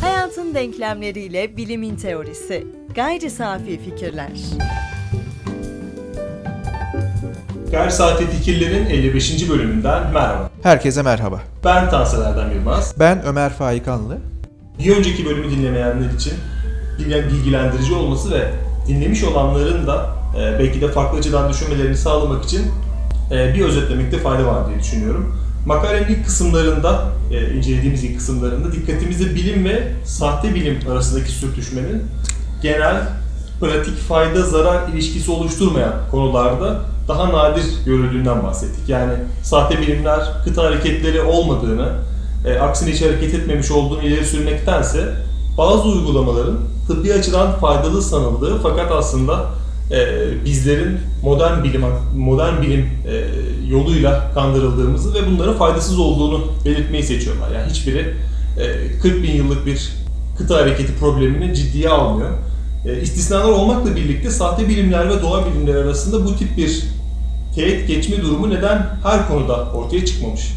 Hayatın denklemleriyle bilimin teorisi. Gayri safi fikirler. Gayri Saati Fikirlerin 55. bölümünden merhaba. Herkese merhaba. Ben Tansel Erdem Yılmaz. Ben Ömer Faikanlı. Bir önceki bölümü dinlemeyenler için bilgi- bilgilendirici olması ve dinlemiş olanların da e, belki de farklı açıdan düşünmelerini sağlamak için e, bir özetlemekte fayda var diye düşünüyorum. Makalenin ilk kısımlarında, e, incelediğimiz ilk kısımlarında dikkatimizde bilim ve sahte bilim arasındaki sürtüşmenin genel, pratik fayda zarar ilişkisi oluşturmayan konularda daha nadir görüldüğünden bahsettik. Yani sahte bilimler kıta hareketleri olmadığını, e, aksine hiç hareket etmemiş olduğunu ileri sürmektense bazı uygulamaların tıbbi açıdan faydalı sanıldığı fakat aslında e, bizlerin modern bilim modern bilim e, yoluyla kandırıldığımızı ve bunların faydasız olduğunu belirtmeyi seçiyorlar. Yani hiçbiri e, 40 bin yıllık bir kıta hareketi problemini ciddiye almıyor. E, istisnalar olmakla birlikte sahte bilimler ve doğa bilimleri arasında bu tip bir teğet geçme durumu neden her konuda ortaya çıkmamış?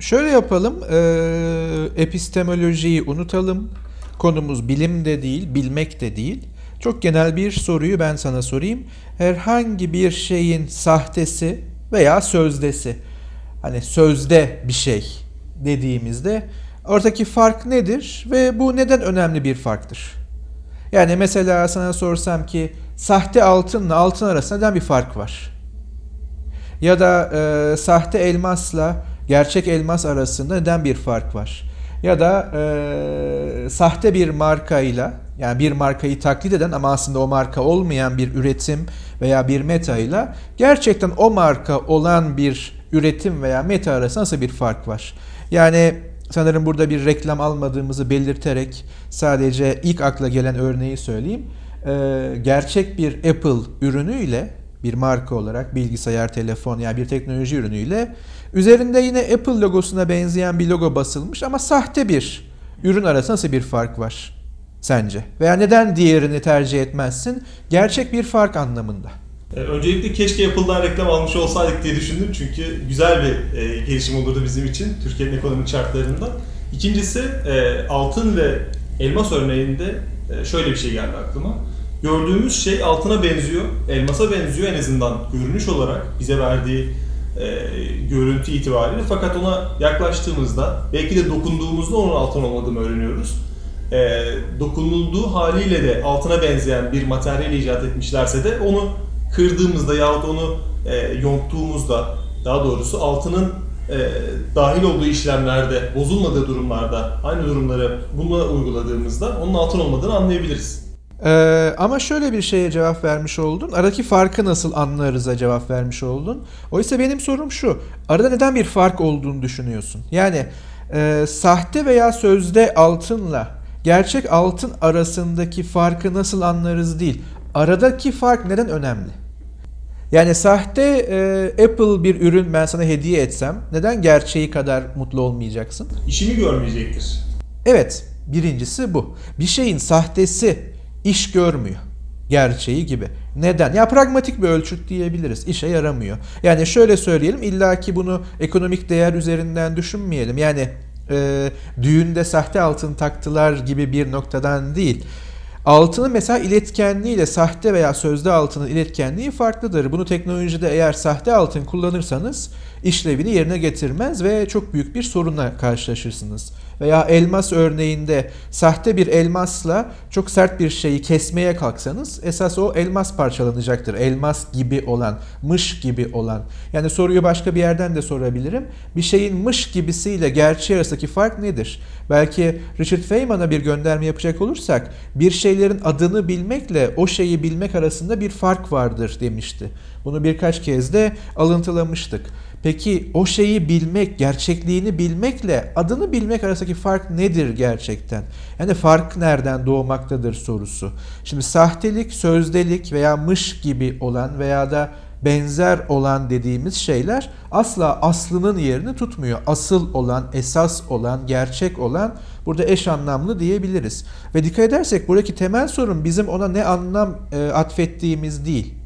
Şöyle yapalım, eee, epistemolojiyi unutalım. Konumuz bilim de değil, bilmek de değil. Çok genel bir soruyu ben sana sorayım. Herhangi bir şeyin sahtesi veya sözdesi, hani sözde bir şey dediğimizde oradaki fark nedir ve bu neden önemli bir farktır? Yani mesela sana sorsam ki sahte altınla altın arasında neden bir fark var? Ya da e, sahte elmasla gerçek elmas arasında neden bir fark var? Ya da e, sahte bir markayla yani bir markayı taklit eden ama aslında o marka olmayan bir üretim veya bir metayla gerçekten o marka olan bir üretim veya meta arasında nasıl bir fark var? Yani sanırım burada bir reklam almadığımızı belirterek sadece ilk akla gelen örneği söyleyeyim. E, gerçek bir Apple ürünüyle bir marka olarak bilgisayar, telefon yani bir teknoloji ürünüyle üzerinde yine Apple logosuna benzeyen bir logo basılmış ama sahte bir ürün arasında nasıl bir fark var sence? Veya neden diğerini tercih etmezsin? Gerçek bir fark anlamında. E, Öncelikle keşke Apple'dan reklam almış olsaydık diye düşündüm çünkü güzel bir e, gelişim olurdu bizim için Türkiye'nin ekonomik şartlarında. İkincisi e, altın ve elmas örneğinde e, şöyle bir şey geldi aklıma. Gördüğümüz şey altına benziyor, elmasa benziyor en azından görünüş olarak bize verdiği e, görüntü itibariyle. Fakat ona yaklaştığımızda, belki de dokunduğumuzda onun altın olmadığını öğreniyoruz. E, dokunulduğu haliyle de altına benzeyen bir materyal icat etmişlerse de onu kırdığımızda yahut onu e, yonttuğumuzda daha doğrusu altının e, dahil olduğu işlemlerde, bozulmadığı durumlarda aynı durumları bununla uyguladığımızda onun altın olmadığını anlayabiliriz. Ee, ama şöyle bir şeye cevap vermiş oldun. Aradaki farkı nasıl anlarız'a cevap vermiş oldun. Oysa benim sorum şu. Arada neden bir fark olduğunu düşünüyorsun? Yani e, sahte veya sözde altınla gerçek altın arasındaki farkı nasıl anlarız değil. Aradaki fark neden önemli? Yani sahte e, Apple bir ürün ben sana hediye etsem neden gerçeği kadar mutlu olmayacaksın? İşimi görmeyecektir. Evet, birincisi bu. Bir şeyin sahtesi iş görmüyor. Gerçeği gibi. Neden? Ya pragmatik bir ölçüt diyebiliriz. İşe yaramıyor. Yani şöyle söyleyelim, illaki bunu ekonomik değer üzerinden düşünmeyelim. Yani e, düğünde sahte altın taktılar gibi bir noktadan değil. Altının mesela iletkenliğiyle sahte veya sözde altının iletkenliği farklıdır. Bunu teknolojide eğer sahte altın kullanırsanız işlevini yerine getirmez ve çok büyük bir sorunla karşılaşırsınız. Veya elmas örneğinde sahte bir elmasla çok sert bir şeyi kesmeye kalksanız esas o elmas parçalanacaktır. Elmas gibi olan, mış gibi olan. Yani soruyu başka bir yerden de sorabilirim. Bir şeyin mış gibisiyle gerçeği arasındaki fark nedir? Belki Richard Feynman'a bir gönderme yapacak olursak bir şeylerin adını bilmekle o şeyi bilmek arasında bir fark vardır demişti. Bunu birkaç kez de alıntılamıştık. Peki o şeyi bilmek, gerçekliğini bilmekle adını bilmek arasındaki fark nedir gerçekten? Yani fark nereden doğmaktadır sorusu. Şimdi sahtelik, sözdelik veya mış gibi olan veya da benzer olan dediğimiz şeyler asla aslının yerini tutmuyor. Asıl olan, esas olan, gerçek olan burada eş anlamlı diyebiliriz. Ve dikkat edersek buradaki temel sorun bizim ona ne anlam e, atfettiğimiz değil.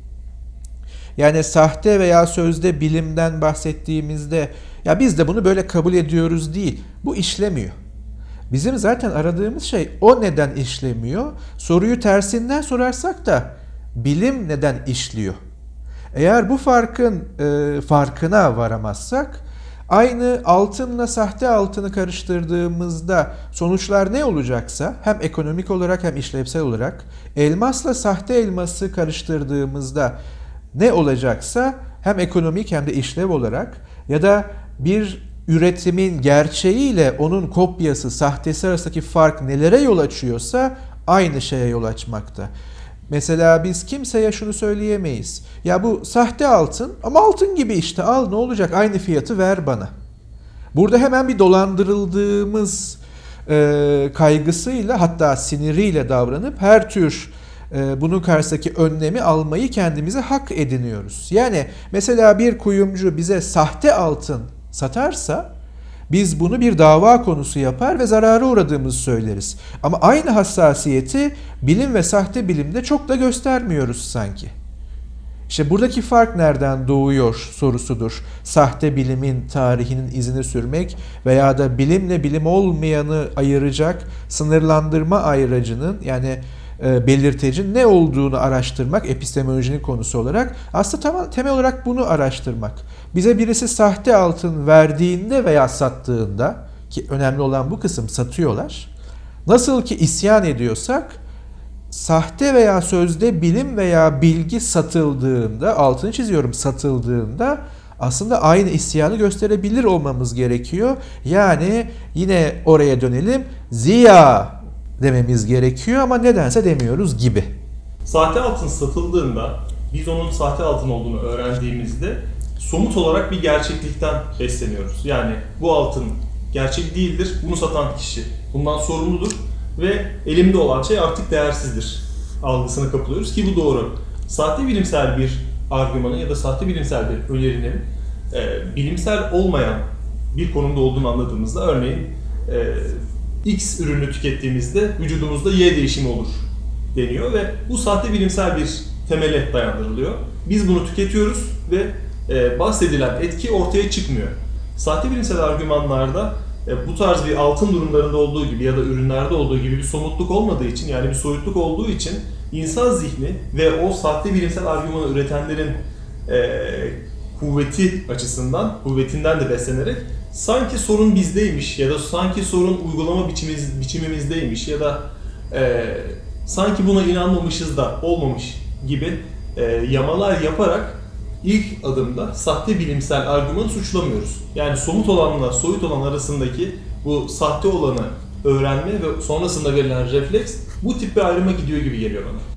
Yani sahte veya sözde bilimden bahsettiğimizde Ya biz de bunu böyle kabul ediyoruz değil. Bu işlemiyor. Bizim zaten aradığımız şey o neden işlemiyor? Soruyu tersinden sorarsak da bilim neden işliyor? Eğer bu farkın e, farkına varamazsak aynı altınla sahte altını karıştırdığımızda sonuçlar ne olacaksa hem ekonomik olarak hem işlevsel olarak elmasla sahte elması karıştırdığımızda ne olacaksa hem ekonomik hem de işlev olarak ya da bir üretimin gerçeğiyle onun kopyası, sahtesi arasındaki fark nelere yol açıyorsa aynı şeye yol açmakta. Mesela biz kimseye şunu söyleyemeyiz. Ya bu sahte altın ama altın gibi işte al ne olacak aynı fiyatı ver bana. Burada hemen bir dolandırıldığımız e, kaygısıyla hatta siniriyle davranıp her tür bunun karşısındaki önlemi almayı kendimize hak ediniyoruz. Yani mesela bir kuyumcu bize sahte altın satarsa biz bunu bir dava konusu yapar ve zarara uğradığımızı söyleriz. Ama aynı hassasiyeti bilim ve sahte bilimde çok da göstermiyoruz sanki. İşte buradaki fark nereden doğuyor sorusudur. Sahte bilimin tarihinin izini sürmek veya da bilimle bilim olmayanı ayıracak sınırlandırma ayracının yani e, belirtecin ne olduğunu araştırmak epistemolojinin konusu olarak aslında tam, temel olarak bunu araştırmak. Bize birisi sahte altın verdiğinde veya sattığında ki önemli olan bu kısım satıyorlar. Nasıl ki isyan ediyorsak sahte veya sözde bilim veya bilgi satıldığında altını çiziyorum satıldığında aslında aynı isyanı gösterebilir olmamız gerekiyor. Yani yine oraya dönelim. Ziya dememiz gerekiyor ama nedense demiyoruz gibi. Sahte altın satıldığında biz onun sahte altın olduğunu öğrendiğimizde somut olarak bir gerçeklikten besleniyoruz. Yani bu altın gerçek değildir, bunu satan kişi bundan sorumludur ve elimde olan şey artık değersizdir algısına kapılıyoruz ki bu doğru. Sahte bilimsel bir argümanın ya da sahte bilimsel bir önerinin e, bilimsel olmayan bir konumda olduğunu anladığımızda örneğin e, X ürünü tükettiğimizde vücudumuzda Y değişimi olur deniyor ve bu sahte bilimsel bir temele dayandırılıyor. Biz bunu tüketiyoruz ve e, bahsedilen etki ortaya çıkmıyor. Sahte bilimsel argümanlarda e, bu tarz bir altın durumlarında olduğu gibi ya da ürünlerde olduğu gibi bir somutluk olmadığı için yani bir soyutluk olduğu için insan zihni ve o sahte bilimsel argümanı üretenlerin e, kuvveti açısından, kuvvetinden de beslenerek sanki sorun bizdeymiş ya da sanki sorun uygulama biçimimiz, biçimimizdeymiş ya da e, sanki buna inanmamışız da olmamış gibi e, yamalar yaparak ilk adımda sahte bilimsel argümanı suçlamıyoruz. Yani somut olanla soyut olan arasındaki bu sahte olanı öğrenme ve sonrasında verilen refleks bu tip bir ayrıma gidiyor gibi geliyor bana.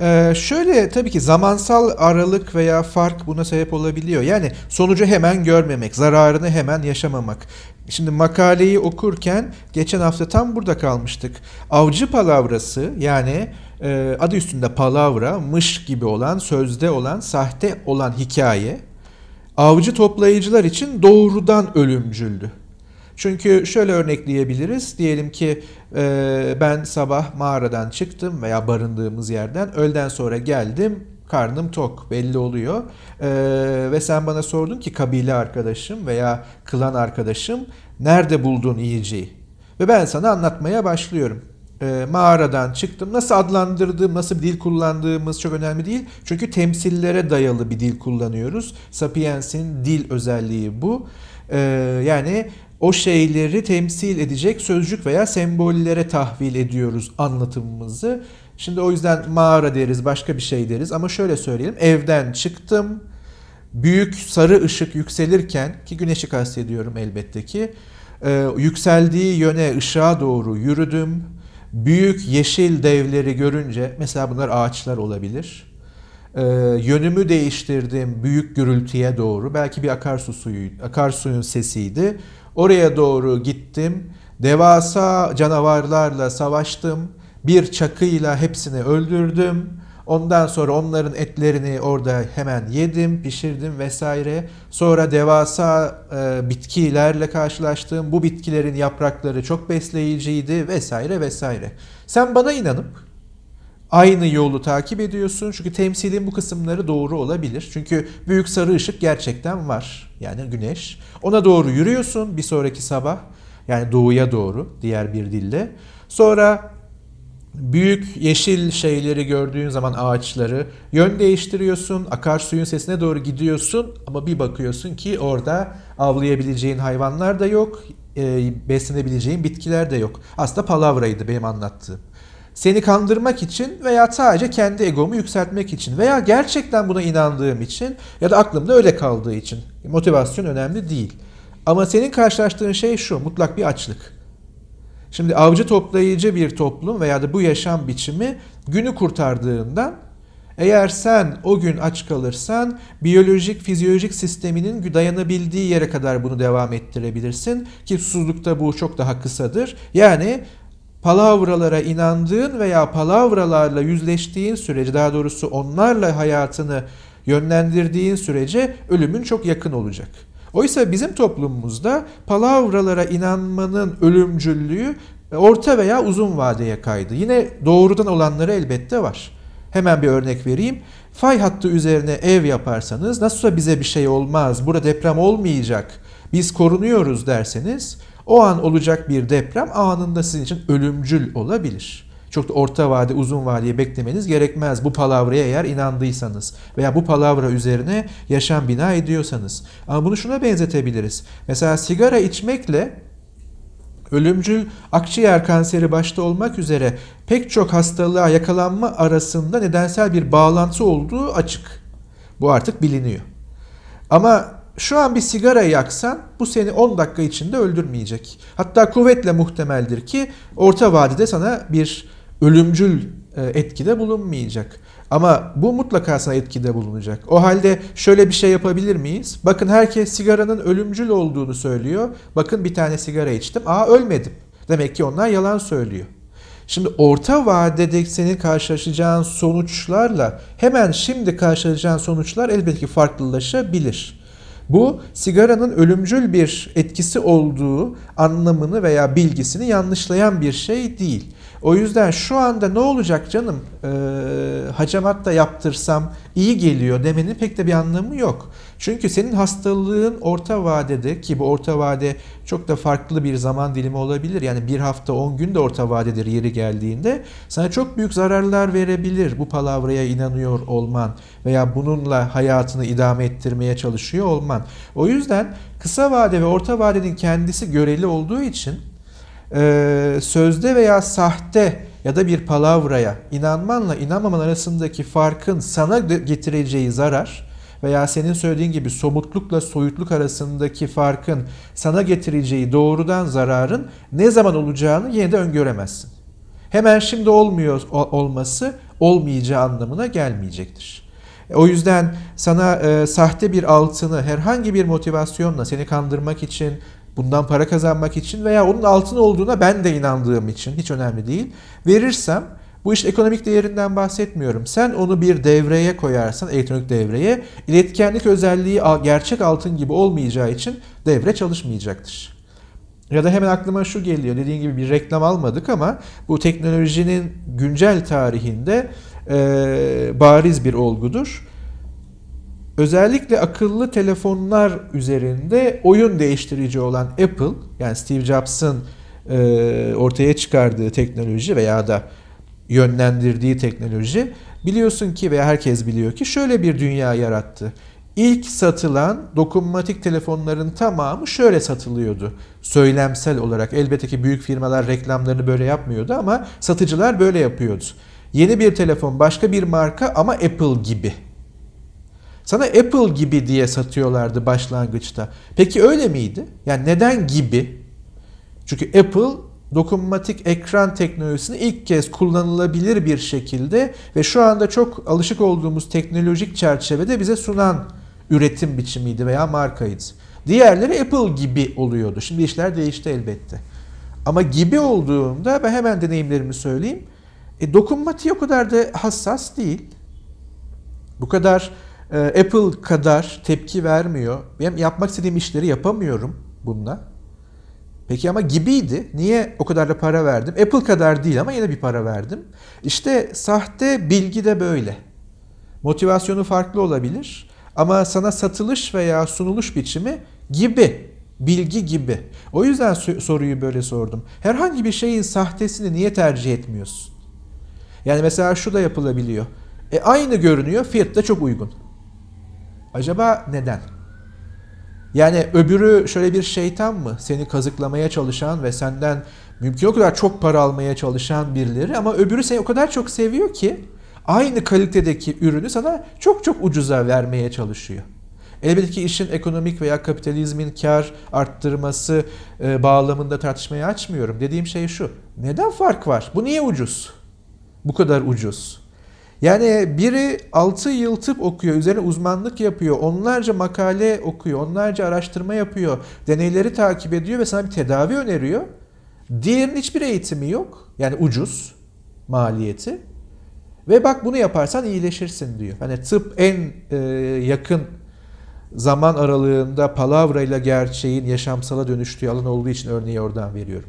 Ee, şöyle tabii ki zamansal aralık veya fark buna sebep olabiliyor. Yani sonucu hemen görmemek, zararını hemen yaşamamak. Şimdi makaleyi okurken geçen hafta tam burada kalmıştık. Avcı palavrası yani e, adı üstünde palavra, mış gibi olan, sözde olan, sahte olan hikaye avcı toplayıcılar için doğrudan ölümcüldü. Çünkü şöyle örnekleyebiliriz. Diyelim ki e, ben sabah mağaradan çıktım veya barındığımız yerden. Öğleden sonra geldim. Karnım tok belli oluyor. E, ve sen bana sordun ki kabile arkadaşım veya klan arkadaşım nerede buldun yiyeceği? Ve ben sana anlatmaya başlıyorum e, mağaradan çıktım. Nasıl adlandırdığım, nasıl bir dil kullandığımız çok önemli değil. Çünkü temsillere dayalı bir dil kullanıyoruz. Sapiens'in dil özelliği bu. E, yani o şeyleri temsil edecek sözcük veya sembollere tahvil ediyoruz anlatımımızı. Şimdi o yüzden mağara deriz, başka bir şey deriz ama şöyle söyleyelim. Evden çıktım. Büyük sarı ışık yükselirken ki güneşi kastediyorum elbette ki. E, yükseldiği yöne ışığa doğru yürüdüm. Büyük yeşil devleri görünce mesela bunlar ağaçlar olabilir. E, yönümü değiştirdim büyük gürültüye doğru. Belki bir akarsu suyu, akarsuyun sesiydi. Oraya doğru gittim. Devasa canavarlarla savaştım. Bir çakıyla hepsini öldürdüm. Ondan sonra onların etlerini orada hemen yedim, pişirdim vesaire. Sonra devasa e, bitkilerle karşılaştım. Bu bitkilerin yaprakları çok besleyiciydi vesaire vesaire. Sen bana inanıp aynı yolu takip ediyorsun. Çünkü temsilin bu kısımları doğru olabilir. Çünkü büyük sarı ışık gerçekten var. Yani güneş. Ona doğru yürüyorsun bir sonraki sabah. Yani doğuya doğru diğer bir dille. Sonra büyük yeşil şeyleri gördüğün zaman ağaçları yön değiştiriyorsun. Akarsuyun sesine doğru gidiyorsun ama bir bakıyorsun ki orada avlayabileceğin hayvanlar da yok. E, beslenebileceğin bitkiler de yok. Aslında palavraydı benim anlattığım. Seni kandırmak için veya sadece kendi egomu yükseltmek için veya gerçekten buna inandığım için ya da aklımda öyle kaldığı için. Motivasyon önemli değil. Ama senin karşılaştığın şey şu, mutlak bir açlık. Şimdi avcı toplayıcı bir toplum veya da bu yaşam biçimi günü kurtardığından eğer sen o gün aç kalırsan biyolojik, fizyolojik sisteminin dayanabildiği yere kadar bunu devam ettirebilirsin ki susuzlukta bu çok daha kısadır. Yani palavralara inandığın veya palavralarla yüzleştiğin sürece daha doğrusu onlarla hayatını yönlendirdiğin sürece ölümün çok yakın olacak. Oysa bizim toplumumuzda palavralara inanmanın ölümcüllüğü orta veya uzun vadeye kaydı. Yine doğrudan olanları elbette var. Hemen bir örnek vereyim. Fay hattı üzerine ev yaparsanız nasılsa bize bir şey olmaz, burada deprem olmayacak, biz korunuyoruz derseniz o an olacak bir deprem anında sizin için ölümcül olabilir. Çok da orta vade, uzun vadeye beklemeniz gerekmez. Bu palavraya eğer inandıysanız veya bu palavra üzerine yaşam bina ediyorsanız. Ama bunu şuna benzetebiliriz. Mesela sigara içmekle ölümcül akciğer kanseri başta olmak üzere pek çok hastalığa yakalanma arasında nedensel bir bağlantı olduğu açık. Bu artık biliniyor. Ama şu an bir sigara yaksan bu seni 10 dakika içinde öldürmeyecek. Hatta kuvvetle muhtemeldir ki orta vadede sana bir ölümcül e, etkide bulunmayacak. Ama bu mutlaka sana etkide bulunacak. O halde şöyle bir şey yapabilir miyiz? Bakın herkes sigaranın ölümcül olduğunu söylüyor. Bakın bir tane sigara içtim. Aa ölmedim. Demek ki onlar yalan söylüyor. Şimdi orta vadede senin karşılaşacağın sonuçlarla hemen şimdi karşılaşacağın sonuçlar elbette ki farklılaşabilir. Bu sigaranın ölümcül bir etkisi olduğu anlamını veya bilgisini yanlışlayan bir şey değil. O yüzden şu anda ne olacak canım e, hacamat da yaptırsam iyi geliyor demenin pek de bir anlamı yok. Çünkü senin hastalığın orta vadede ki bu orta vade çok da farklı bir zaman dilimi olabilir. Yani bir hafta 10 gün de orta vadedir yeri geldiğinde sana çok büyük zararlar verebilir bu palavraya inanıyor olman veya bununla hayatını idame ettirmeye çalışıyor olman. O yüzden kısa vade ve orta vadenin kendisi göreli olduğu için e, sözde veya sahte ya da bir palavraya inanmanla inanmaman arasındaki farkın sana getireceği zarar veya senin söylediğin gibi somutlukla soyutluk arasındaki farkın sana getireceği doğrudan zararın ne zaman olacağını yine de öngöremezsin. Hemen şimdi olmuyor olması olmayacağı anlamına gelmeyecektir. O yüzden sana e, sahte bir altını herhangi bir motivasyonla seni kandırmak için, bundan para kazanmak için veya onun altın olduğuna ben de inandığım için hiç önemli değil. Verirsem bu iş ekonomik değerinden bahsetmiyorum. Sen onu bir devreye koyarsan, elektronik devreye, iletkenlik özelliği gerçek altın gibi olmayacağı için devre çalışmayacaktır. Ya da hemen aklıma şu geliyor. Dediğim gibi bir reklam almadık ama bu teknolojinin güncel tarihinde e, bariz bir olgudur. Özellikle akıllı telefonlar üzerinde oyun değiştirici olan Apple, yani Steve Jobs'ın e, ortaya çıkardığı teknoloji veya da yönlendirdiği teknoloji biliyorsun ki veya herkes biliyor ki şöyle bir dünya yarattı. İlk satılan dokunmatik telefonların tamamı şöyle satılıyordu. Söylemsel olarak elbette ki büyük firmalar reklamlarını böyle yapmıyordu ama satıcılar böyle yapıyordu. Yeni bir telefon başka bir marka ama Apple gibi. Sana Apple gibi diye satıyorlardı başlangıçta. Peki öyle miydi? Yani neden gibi? Çünkü Apple dokunmatik ekran teknolojisini ilk kez kullanılabilir bir şekilde ve şu anda çok alışık olduğumuz teknolojik çerçevede bize sunan üretim biçimiydi veya markaydı. Diğerleri Apple gibi oluyordu. Şimdi işler değişti elbette. Ama gibi olduğunda ben hemen deneyimlerimi söyleyeyim. E, dokunmatiği o kadar da hassas değil. Bu kadar Apple kadar tepki vermiyor. Benim yapmak istediğim işleri yapamıyorum bununla. Peki ama gibiydi. Niye o kadar da para verdim? Apple kadar değil ama yine bir para verdim. İşte sahte bilgi de böyle. Motivasyonu farklı olabilir ama sana satılış veya sunuluş biçimi gibi. Bilgi gibi. O yüzden soruyu böyle sordum. Herhangi bir şeyin sahtesini niye tercih etmiyorsun? Yani mesela şu da yapılabiliyor. E aynı görünüyor, fiyat da çok uygun. Acaba neden? Yani öbürü şöyle bir şeytan mı? Seni kazıklamaya çalışan ve senden mümkün o kadar çok para almaya çalışan birileri ama öbürü seni o kadar çok seviyor ki aynı kalitedeki ürünü sana çok çok ucuza vermeye çalışıyor. Elbette ki işin ekonomik veya kapitalizmin kar arttırması e, bağlamında tartışmayı açmıyorum. Dediğim şey şu. Neden fark var? Bu niye ucuz? Bu kadar ucuz. Yani biri 6 yıl tıp okuyor, üzerine uzmanlık yapıyor, onlarca makale okuyor, onlarca araştırma yapıyor, deneyleri takip ediyor ve sana bir tedavi öneriyor. Diğerinin hiçbir eğitimi yok. Yani ucuz maliyeti. Ve bak bunu yaparsan iyileşirsin diyor. Hani tıp en e, yakın zaman aralığında palavra ile gerçeğin yaşamsala dönüştüğü alan olduğu için örneği oradan veriyorum.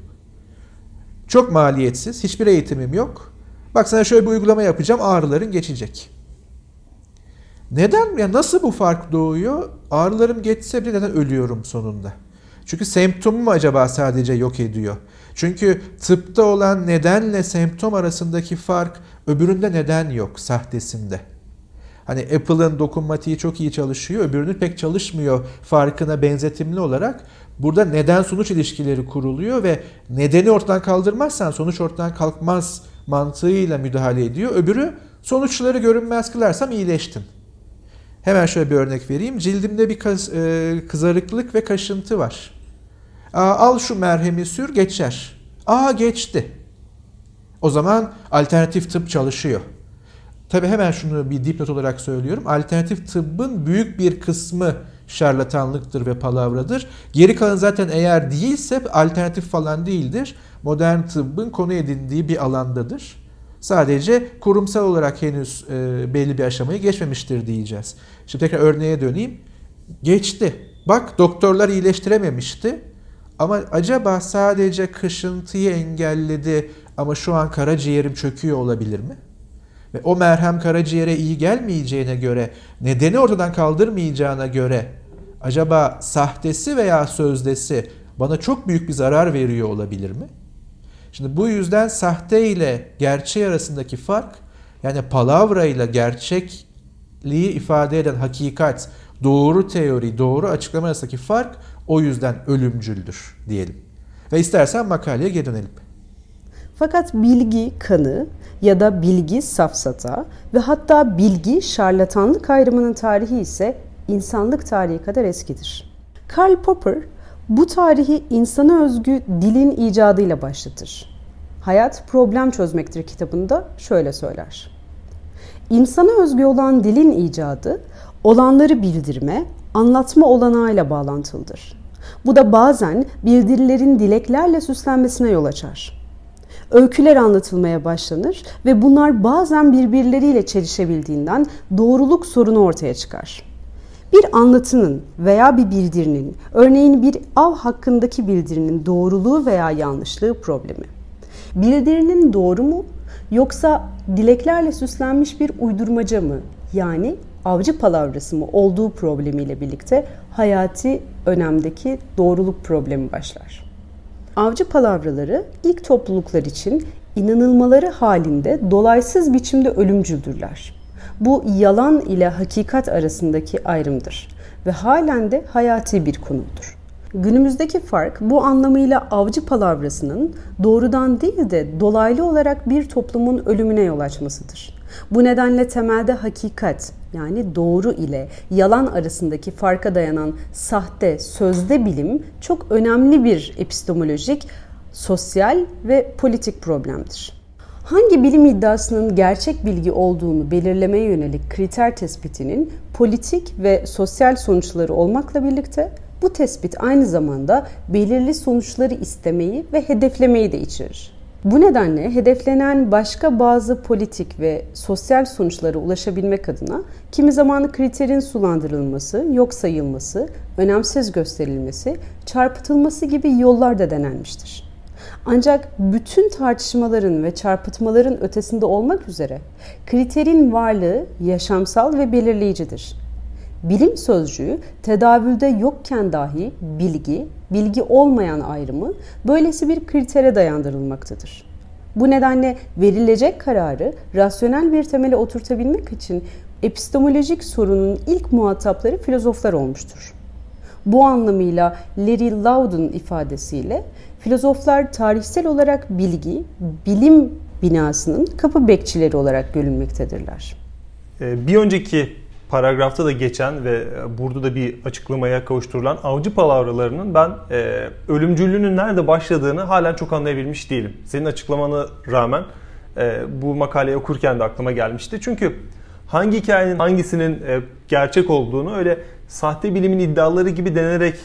Çok maliyetsiz, hiçbir eğitimim yok. Bak sana şöyle bir uygulama yapacağım, ağrıların geçecek. Neden? Ya nasıl bu fark doğuyor? Ağrılarım geçse bile neden ölüyorum sonunda? Çünkü semptomu mu acaba sadece yok ediyor? Çünkü tıpta olan nedenle semptom arasındaki fark öbüründe neden yok sahtesinde. Hani Apple'ın dokunmatiği çok iyi çalışıyor, öbürünün pek çalışmıyor farkına benzetimli olarak burada neden sonuç ilişkileri kuruluyor ve nedeni ortadan kaldırmazsan sonuç ortadan kalkmaz mantığıyla müdahale ediyor. Öbürü sonuçları görünmez kılarsam iyileştim. Hemen şöyle bir örnek vereyim. Cildimde bir e, kızarıklık ve kaşıntı var. Aa, al şu merhemi sür geçer. Aa geçti. O zaman alternatif tıp çalışıyor. Tabi hemen şunu bir dipnot olarak söylüyorum. Alternatif tıbbın büyük bir kısmı şarlatanlıktır ve palavradır. Geri kalan zaten eğer değilse alternatif falan değildir. Modern tıbbın konu edindiği bir alandadır. Sadece kurumsal olarak henüz e, belli bir aşamayı geçmemiştir diyeceğiz. Şimdi tekrar örneğe döneyim. Geçti. Bak doktorlar iyileştirememişti. Ama acaba sadece kışıntıyı engelledi ama şu an karaciğerim çöküyor olabilir mi? Ve o merhem karaciğere iyi gelmeyeceğine göre, nedeni ortadan kaldırmayacağına göre acaba sahtesi veya sözdesi bana çok büyük bir zarar veriyor olabilir mi? Şimdi bu yüzden sahte ile gerçeği arasındaki fark yani palavra ile gerçekliği ifade eden hakikat, doğru teori, doğru açıklama arasındaki fark o yüzden ölümcüldür diyelim. Ve istersen makaleye geri dönelim. Fakat bilgi kanı ya da bilgi safsata ve hatta bilgi şarlatanlık ayrımının tarihi ise insanlık tarihi kadar eskidir. Karl Popper bu tarihi insana özgü dilin icadıyla başlatır. Hayat problem çözmektir kitabında şöyle söyler. İnsana özgü olan dilin icadı olanları bildirme, anlatma olanağıyla bağlantılıdır. Bu da bazen bildirilerin dileklerle süslenmesine yol açar öyküler anlatılmaya başlanır ve bunlar bazen birbirleriyle çelişebildiğinden doğruluk sorunu ortaya çıkar. Bir anlatının veya bir bildirinin, örneğin bir av hakkındaki bildirinin doğruluğu veya yanlışlığı problemi. Bildirinin doğru mu yoksa dileklerle süslenmiş bir uydurmaca mı yani avcı palavrası mı olduğu problemiyle birlikte hayati önemdeki doğruluk problemi başlar. Avcı palavraları ilk topluluklar için inanılmaları halinde dolaysız biçimde ölümcüldürler. Bu yalan ile hakikat arasındaki ayrımdır ve halen de hayati bir konudur. Günümüzdeki fark bu anlamıyla avcı palavrasının doğrudan değil de dolaylı olarak bir toplumun ölümüne yol açmasıdır. Bu nedenle temelde hakikat yani doğru ile yalan arasındaki farka dayanan sahte sözde bilim çok önemli bir epistemolojik, sosyal ve politik problemdir. Hangi bilim iddiasının gerçek bilgi olduğunu belirlemeye yönelik kriter tespitinin politik ve sosyal sonuçları olmakla birlikte bu tespit aynı zamanda belirli sonuçları istemeyi ve hedeflemeyi de içerir. Bu nedenle hedeflenen başka bazı politik ve sosyal sonuçlara ulaşabilmek adına kimi zaman kriterin sulandırılması, yok sayılması, önemsiz gösterilmesi, çarpıtılması gibi yollar da denenmiştir. Ancak bütün tartışmaların ve çarpıtmaların ötesinde olmak üzere kriterin varlığı yaşamsal ve belirleyicidir. Bilim sözcüğü tedavülde yokken dahi bilgi, bilgi olmayan ayrımı böylesi bir kritere dayandırılmaktadır. Bu nedenle verilecek kararı rasyonel bir temele oturtabilmek için epistemolojik sorunun ilk muhatapları filozoflar olmuştur. Bu anlamıyla Larry Loudon ifadesiyle filozoflar tarihsel olarak bilgi, bilim binasının kapı bekçileri olarak görülmektedirler. Ee, bir önceki paragrafta da geçen ve burada da bir açıklamaya kavuşturulan avcı palavralarının ben e, ölümcüllüğünün nerede başladığını halen çok anlayabilmiş değilim. Senin açıklamana rağmen e, bu makaleyi okurken de aklıma gelmişti. Çünkü hangi hikayenin hangisinin e, gerçek olduğunu öyle sahte bilimin iddiaları gibi denerek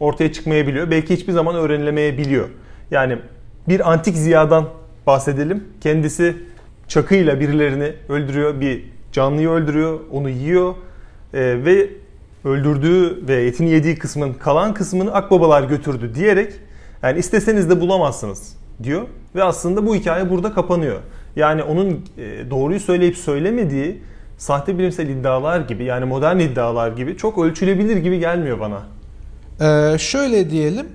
ortaya çıkmayabiliyor. Belki hiçbir zaman öğrenilemeyebiliyor. Yani bir antik ziyadan bahsedelim. Kendisi çakıyla birilerini öldürüyor, bir canlıyı öldürüyor, onu yiyor e, ve öldürdüğü ve etini yediği kısmın kalan kısmını akbabalar götürdü diyerek yani isteseniz de bulamazsınız diyor ve aslında bu hikaye burada kapanıyor. Yani onun e, doğruyu söyleyip söylemediği sahte bilimsel iddialar gibi yani modern iddialar gibi çok ölçülebilir gibi gelmiyor bana. Ee, şöyle diyelim.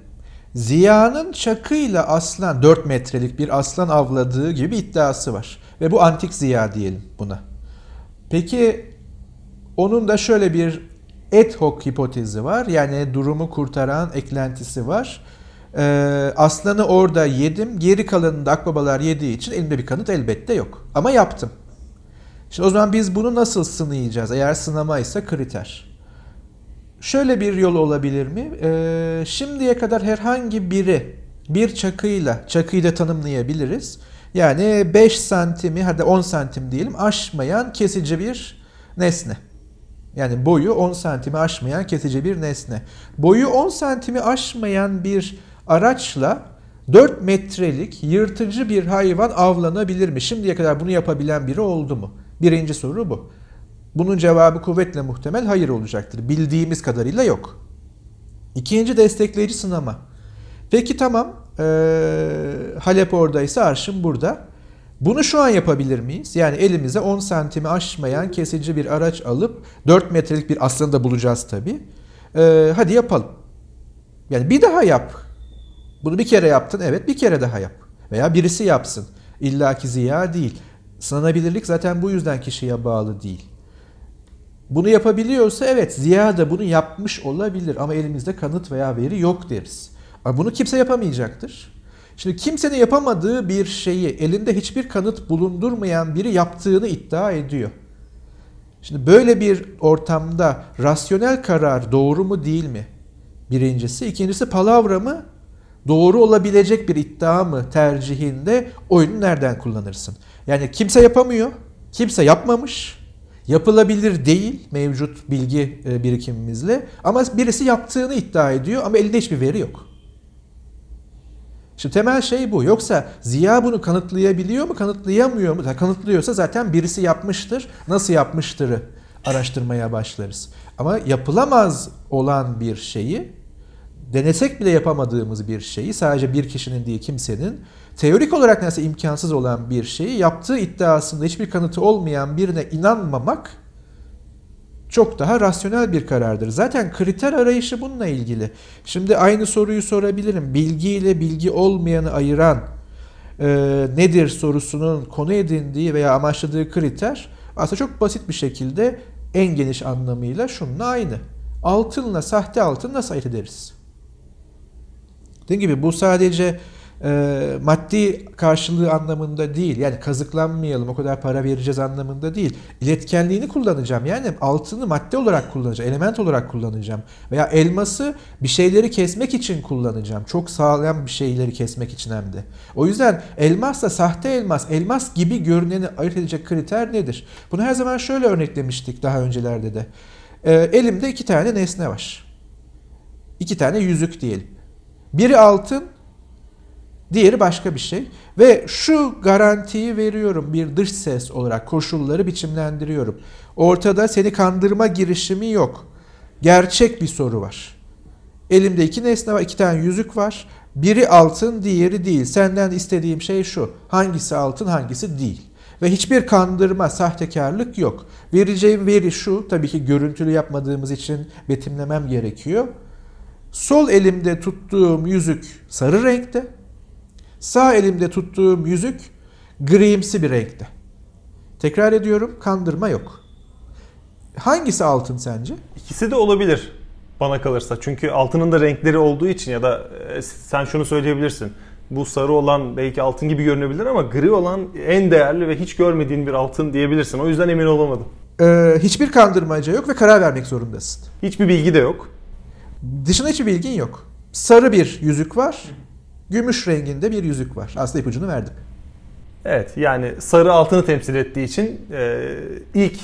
Ziya'nın çakıyla aslan 4 metrelik bir aslan avladığı gibi iddiası var. Ve bu antik Ziya diyelim buna. Peki onun da şöyle bir ad hoc hipotezi var. Yani durumu kurtaran eklentisi var. Ee, aslanı orada yedim. Geri kalanını da akbabalar yediği için elimde bir kanıt elbette yok. Ama yaptım. Şimdi o zaman biz bunu nasıl sınayacağız? Eğer sınama ise kriter. Şöyle bir yol olabilir mi? Ee, şimdiye kadar herhangi biri bir çakıyla, çakıyı da tanımlayabiliriz. Yani 5 santimi hadi 10 santim diyelim aşmayan kesici bir nesne. Yani boyu 10 santimi aşmayan kesici bir nesne. Boyu 10 santimi aşmayan bir araçla 4 metrelik yırtıcı bir hayvan avlanabilir mi? Şimdiye kadar bunu yapabilen biri oldu mu? Birinci soru bu. Bunun cevabı kuvvetle muhtemel hayır olacaktır. Bildiğimiz kadarıyla yok. İkinci destekleyici sınama. Peki tamam ee, Halep oradaysa arşın burada. Bunu şu an yapabilir miyiz? Yani elimize 10 santimi aşmayan kesici bir araç alıp 4 metrelik bir aslanı da bulacağız tabi. Ee, hadi yapalım. Yani bir daha yap. Bunu bir kere yaptın evet bir kere daha yap. Veya birisi yapsın. İlla ki ziya değil. Sınanabilirlik zaten bu yüzden kişiye bağlı değil. Bunu yapabiliyorsa evet Ziya da bunu yapmış olabilir ama elimizde kanıt veya veri yok deriz. Ama bunu kimse yapamayacaktır. Şimdi kimsenin yapamadığı bir şeyi elinde hiçbir kanıt bulundurmayan biri yaptığını iddia ediyor. Şimdi böyle bir ortamda rasyonel karar doğru mu değil mi? Birincisi. ikincisi palavra mı? Doğru olabilecek bir iddia mı tercihinde oyunu nereden kullanırsın? Yani kimse yapamıyor. Kimse yapmamış. Yapılabilir değil mevcut bilgi e, birikimimizle ama birisi yaptığını iddia ediyor ama elinde hiçbir veri yok. Şimdi temel şey bu. Yoksa Ziya bunu kanıtlayabiliyor mu, kanıtlayamıyor mu? Kanıtlıyorsa zaten birisi yapmıştır. Nasıl yapmıştırı araştırmaya başlarız. Ama yapılamaz olan bir şeyi, denesek bile yapamadığımız bir şeyi, sadece bir kişinin değil kimsenin, teorik olarak nasıl imkansız olan bir şeyi yaptığı iddiasında hiçbir kanıtı olmayan birine inanmamak çok daha rasyonel bir karardır. Zaten kriter arayışı bununla ilgili. Şimdi aynı soruyu sorabilirim. Bilgi ile bilgi olmayanı ayıran e, nedir sorusunun konu edindiği veya amaçladığı kriter aslında çok basit bir şekilde en geniş anlamıyla şununla aynı. Altınla sahte altın nasıl ayırt ederiz? Dediğim gibi bu sadece e, maddi karşılığı anlamında değil. Yani kazıklanmayalım o kadar para vereceğiz anlamında değil. İletkenliğini kullanacağım. Yani altını madde olarak kullanacağım. Element olarak kullanacağım. Veya elması bir şeyleri kesmek için kullanacağım. Çok sağlam bir şeyleri kesmek için hem de. O yüzden elmasla sahte elmas, elmas gibi görüneni ayırt edecek kriter nedir? Bunu her zaman şöyle örneklemiştik daha öncelerde de. E, elimde iki tane nesne var. İki tane yüzük diyelim. Biri altın, Diğeri başka bir şey. Ve şu garantiyi veriyorum bir dış ses olarak koşulları biçimlendiriyorum. Ortada seni kandırma girişimi yok. Gerçek bir soru var. Elimde iki nesne var, iki tane yüzük var. Biri altın, diğeri değil. Senden istediğim şey şu. Hangisi altın, hangisi değil. Ve hiçbir kandırma, sahtekarlık yok. Vereceğim veri şu. Tabii ki görüntülü yapmadığımız için betimlemem gerekiyor. Sol elimde tuttuğum yüzük sarı renkte. Sağ elimde tuttuğum yüzük grimsi bir renkte. Tekrar ediyorum, kandırma yok. Hangisi altın sence? İkisi de olabilir bana kalırsa. Çünkü altının da renkleri olduğu için ya da e, sen şunu söyleyebilirsin. Bu sarı olan belki altın gibi görünebilir ama gri olan en değerli ve hiç görmediğin bir altın diyebilirsin. O yüzden emin olamadım. Ee, hiçbir kandırmaca yok ve karar vermek zorundasın. Hiçbir bilgi de yok. Dışında hiçbir bilgin yok. Sarı bir yüzük var. Gümüş renginde bir yüzük var. Aslında ipucunu verdim. Evet yani sarı altını temsil ettiği için e, ilk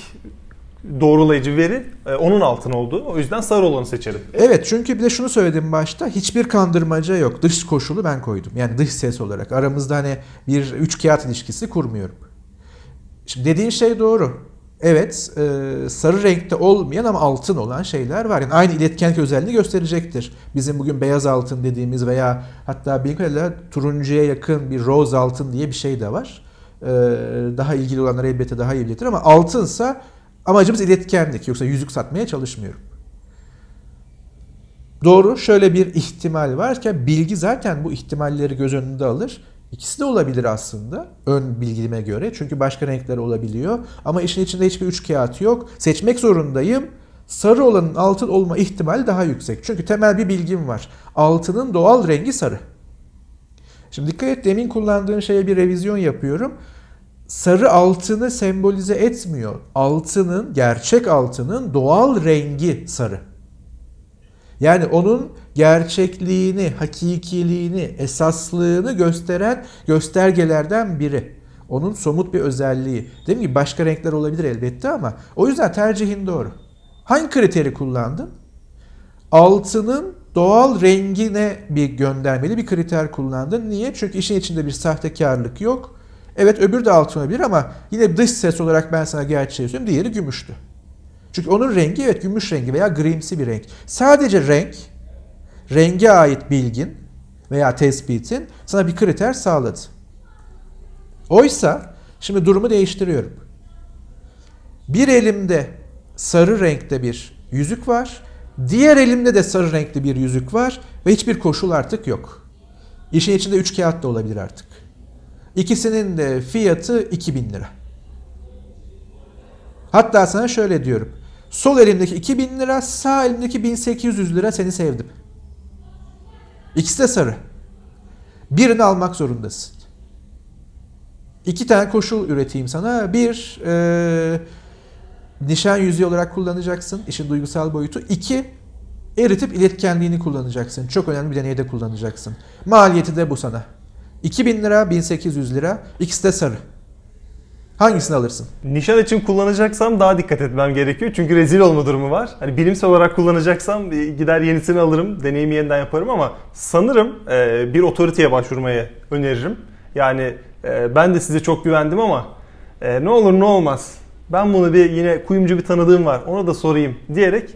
doğrulayıcı veri e, onun altın olduğu. O yüzden sarı olanı seçerim. Evet çünkü bir de şunu söyledim başta. Hiçbir kandırmaca yok. Dış koşulu ben koydum. Yani dış ses olarak. Aramızda hani bir üç kağıt ilişkisi kurmuyorum. Şimdi dediğin şey doğru. Evet e, sarı renkte olmayan ama altın olan şeyler var. Yani aynı iletkenlik özelliğini gösterecektir. Bizim bugün beyaz altın dediğimiz veya hatta bir kadarıyla turuncuya yakın bir rose altın diye bir şey de var. E, daha ilgili olanlar elbette daha iyi bilir ama altınsa amacımız iletkenlik. Yoksa yüzük satmaya çalışmıyorum. Doğru şöyle bir ihtimal varken bilgi zaten bu ihtimalleri göz önünde alır. İkisi de olabilir aslında ön bilgime göre. Çünkü başka renkler olabiliyor. Ama işin içinde hiçbir üç kağıt yok. Seçmek zorundayım. Sarı olanın altın olma ihtimali daha yüksek. Çünkü temel bir bilgim var. Altının doğal rengi sarı. Şimdi dikkat et demin kullandığın şeye bir revizyon yapıyorum. Sarı altını sembolize etmiyor. Altının, gerçek altının doğal rengi sarı. Yani onun gerçekliğini, hakikiliğini, esaslığını gösteren göstergelerden biri. Onun somut bir özelliği. Değil mi? Başka renkler olabilir elbette ama o yüzden tercihin doğru. Hangi kriteri kullandın? Altının doğal rengine bir göndermeli bir kriter kullandın. Niye? Çünkü işin içinde bir sahtekarlık yok. Evet öbür de altın olabilir ama yine dış ses olarak ben sana gerçeği söyleyeyim. Diğeri gümüştü. Çünkü onun rengi evet gümüş rengi veya grimsi bir renk. Sadece renk, renge ait bilgin veya tespitin sana bir kriter sağladı. Oysa şimdi durumu değiştiriyorum. Bir elimde sarı renkte bir yüzük var. Diğer elimde de sarı renkli bir yüzük var ve hiçbir koşul artık yok. İşin içinde üç kağıt da olabilir artık. İkisinin de fiyatı 2000 lira. Hatta sana şöyle diyorum. Sol elimdeki 2000 lira, sağ elimdeki 1800 lira seni sevdim. İkisi de sarı. Birini almak zorundasın. İki tane koşul üreteyim sana. Bir, e, nişan yüzüğü olarak kullanacaksın. işin duygusal boyutu. İki, eritip iletkenliğini kullanacaksın. Çok önemli bir deneyde kullanacaksın. Maliyeti de bu sana. 2000 lira, 1800 lira. İkisi de sarı. Hangisini alırsın? Nişan için kullanacaksam daha dikkat etmem gerekiyor. Çünkü rezil olma durumu var. Hani bilimsel olarak kullanacaksam e, gider yenisini alırım, deneyimi yeniden yaparım ama sanırım e, bir otoriteye başvurmayı öneririm. Yani e, ben de size çok güvendim ama ne olur ne olmaz. Ben bunu bir yine kuyumcu bir tanıdığım var. Ona da sorayım diyerek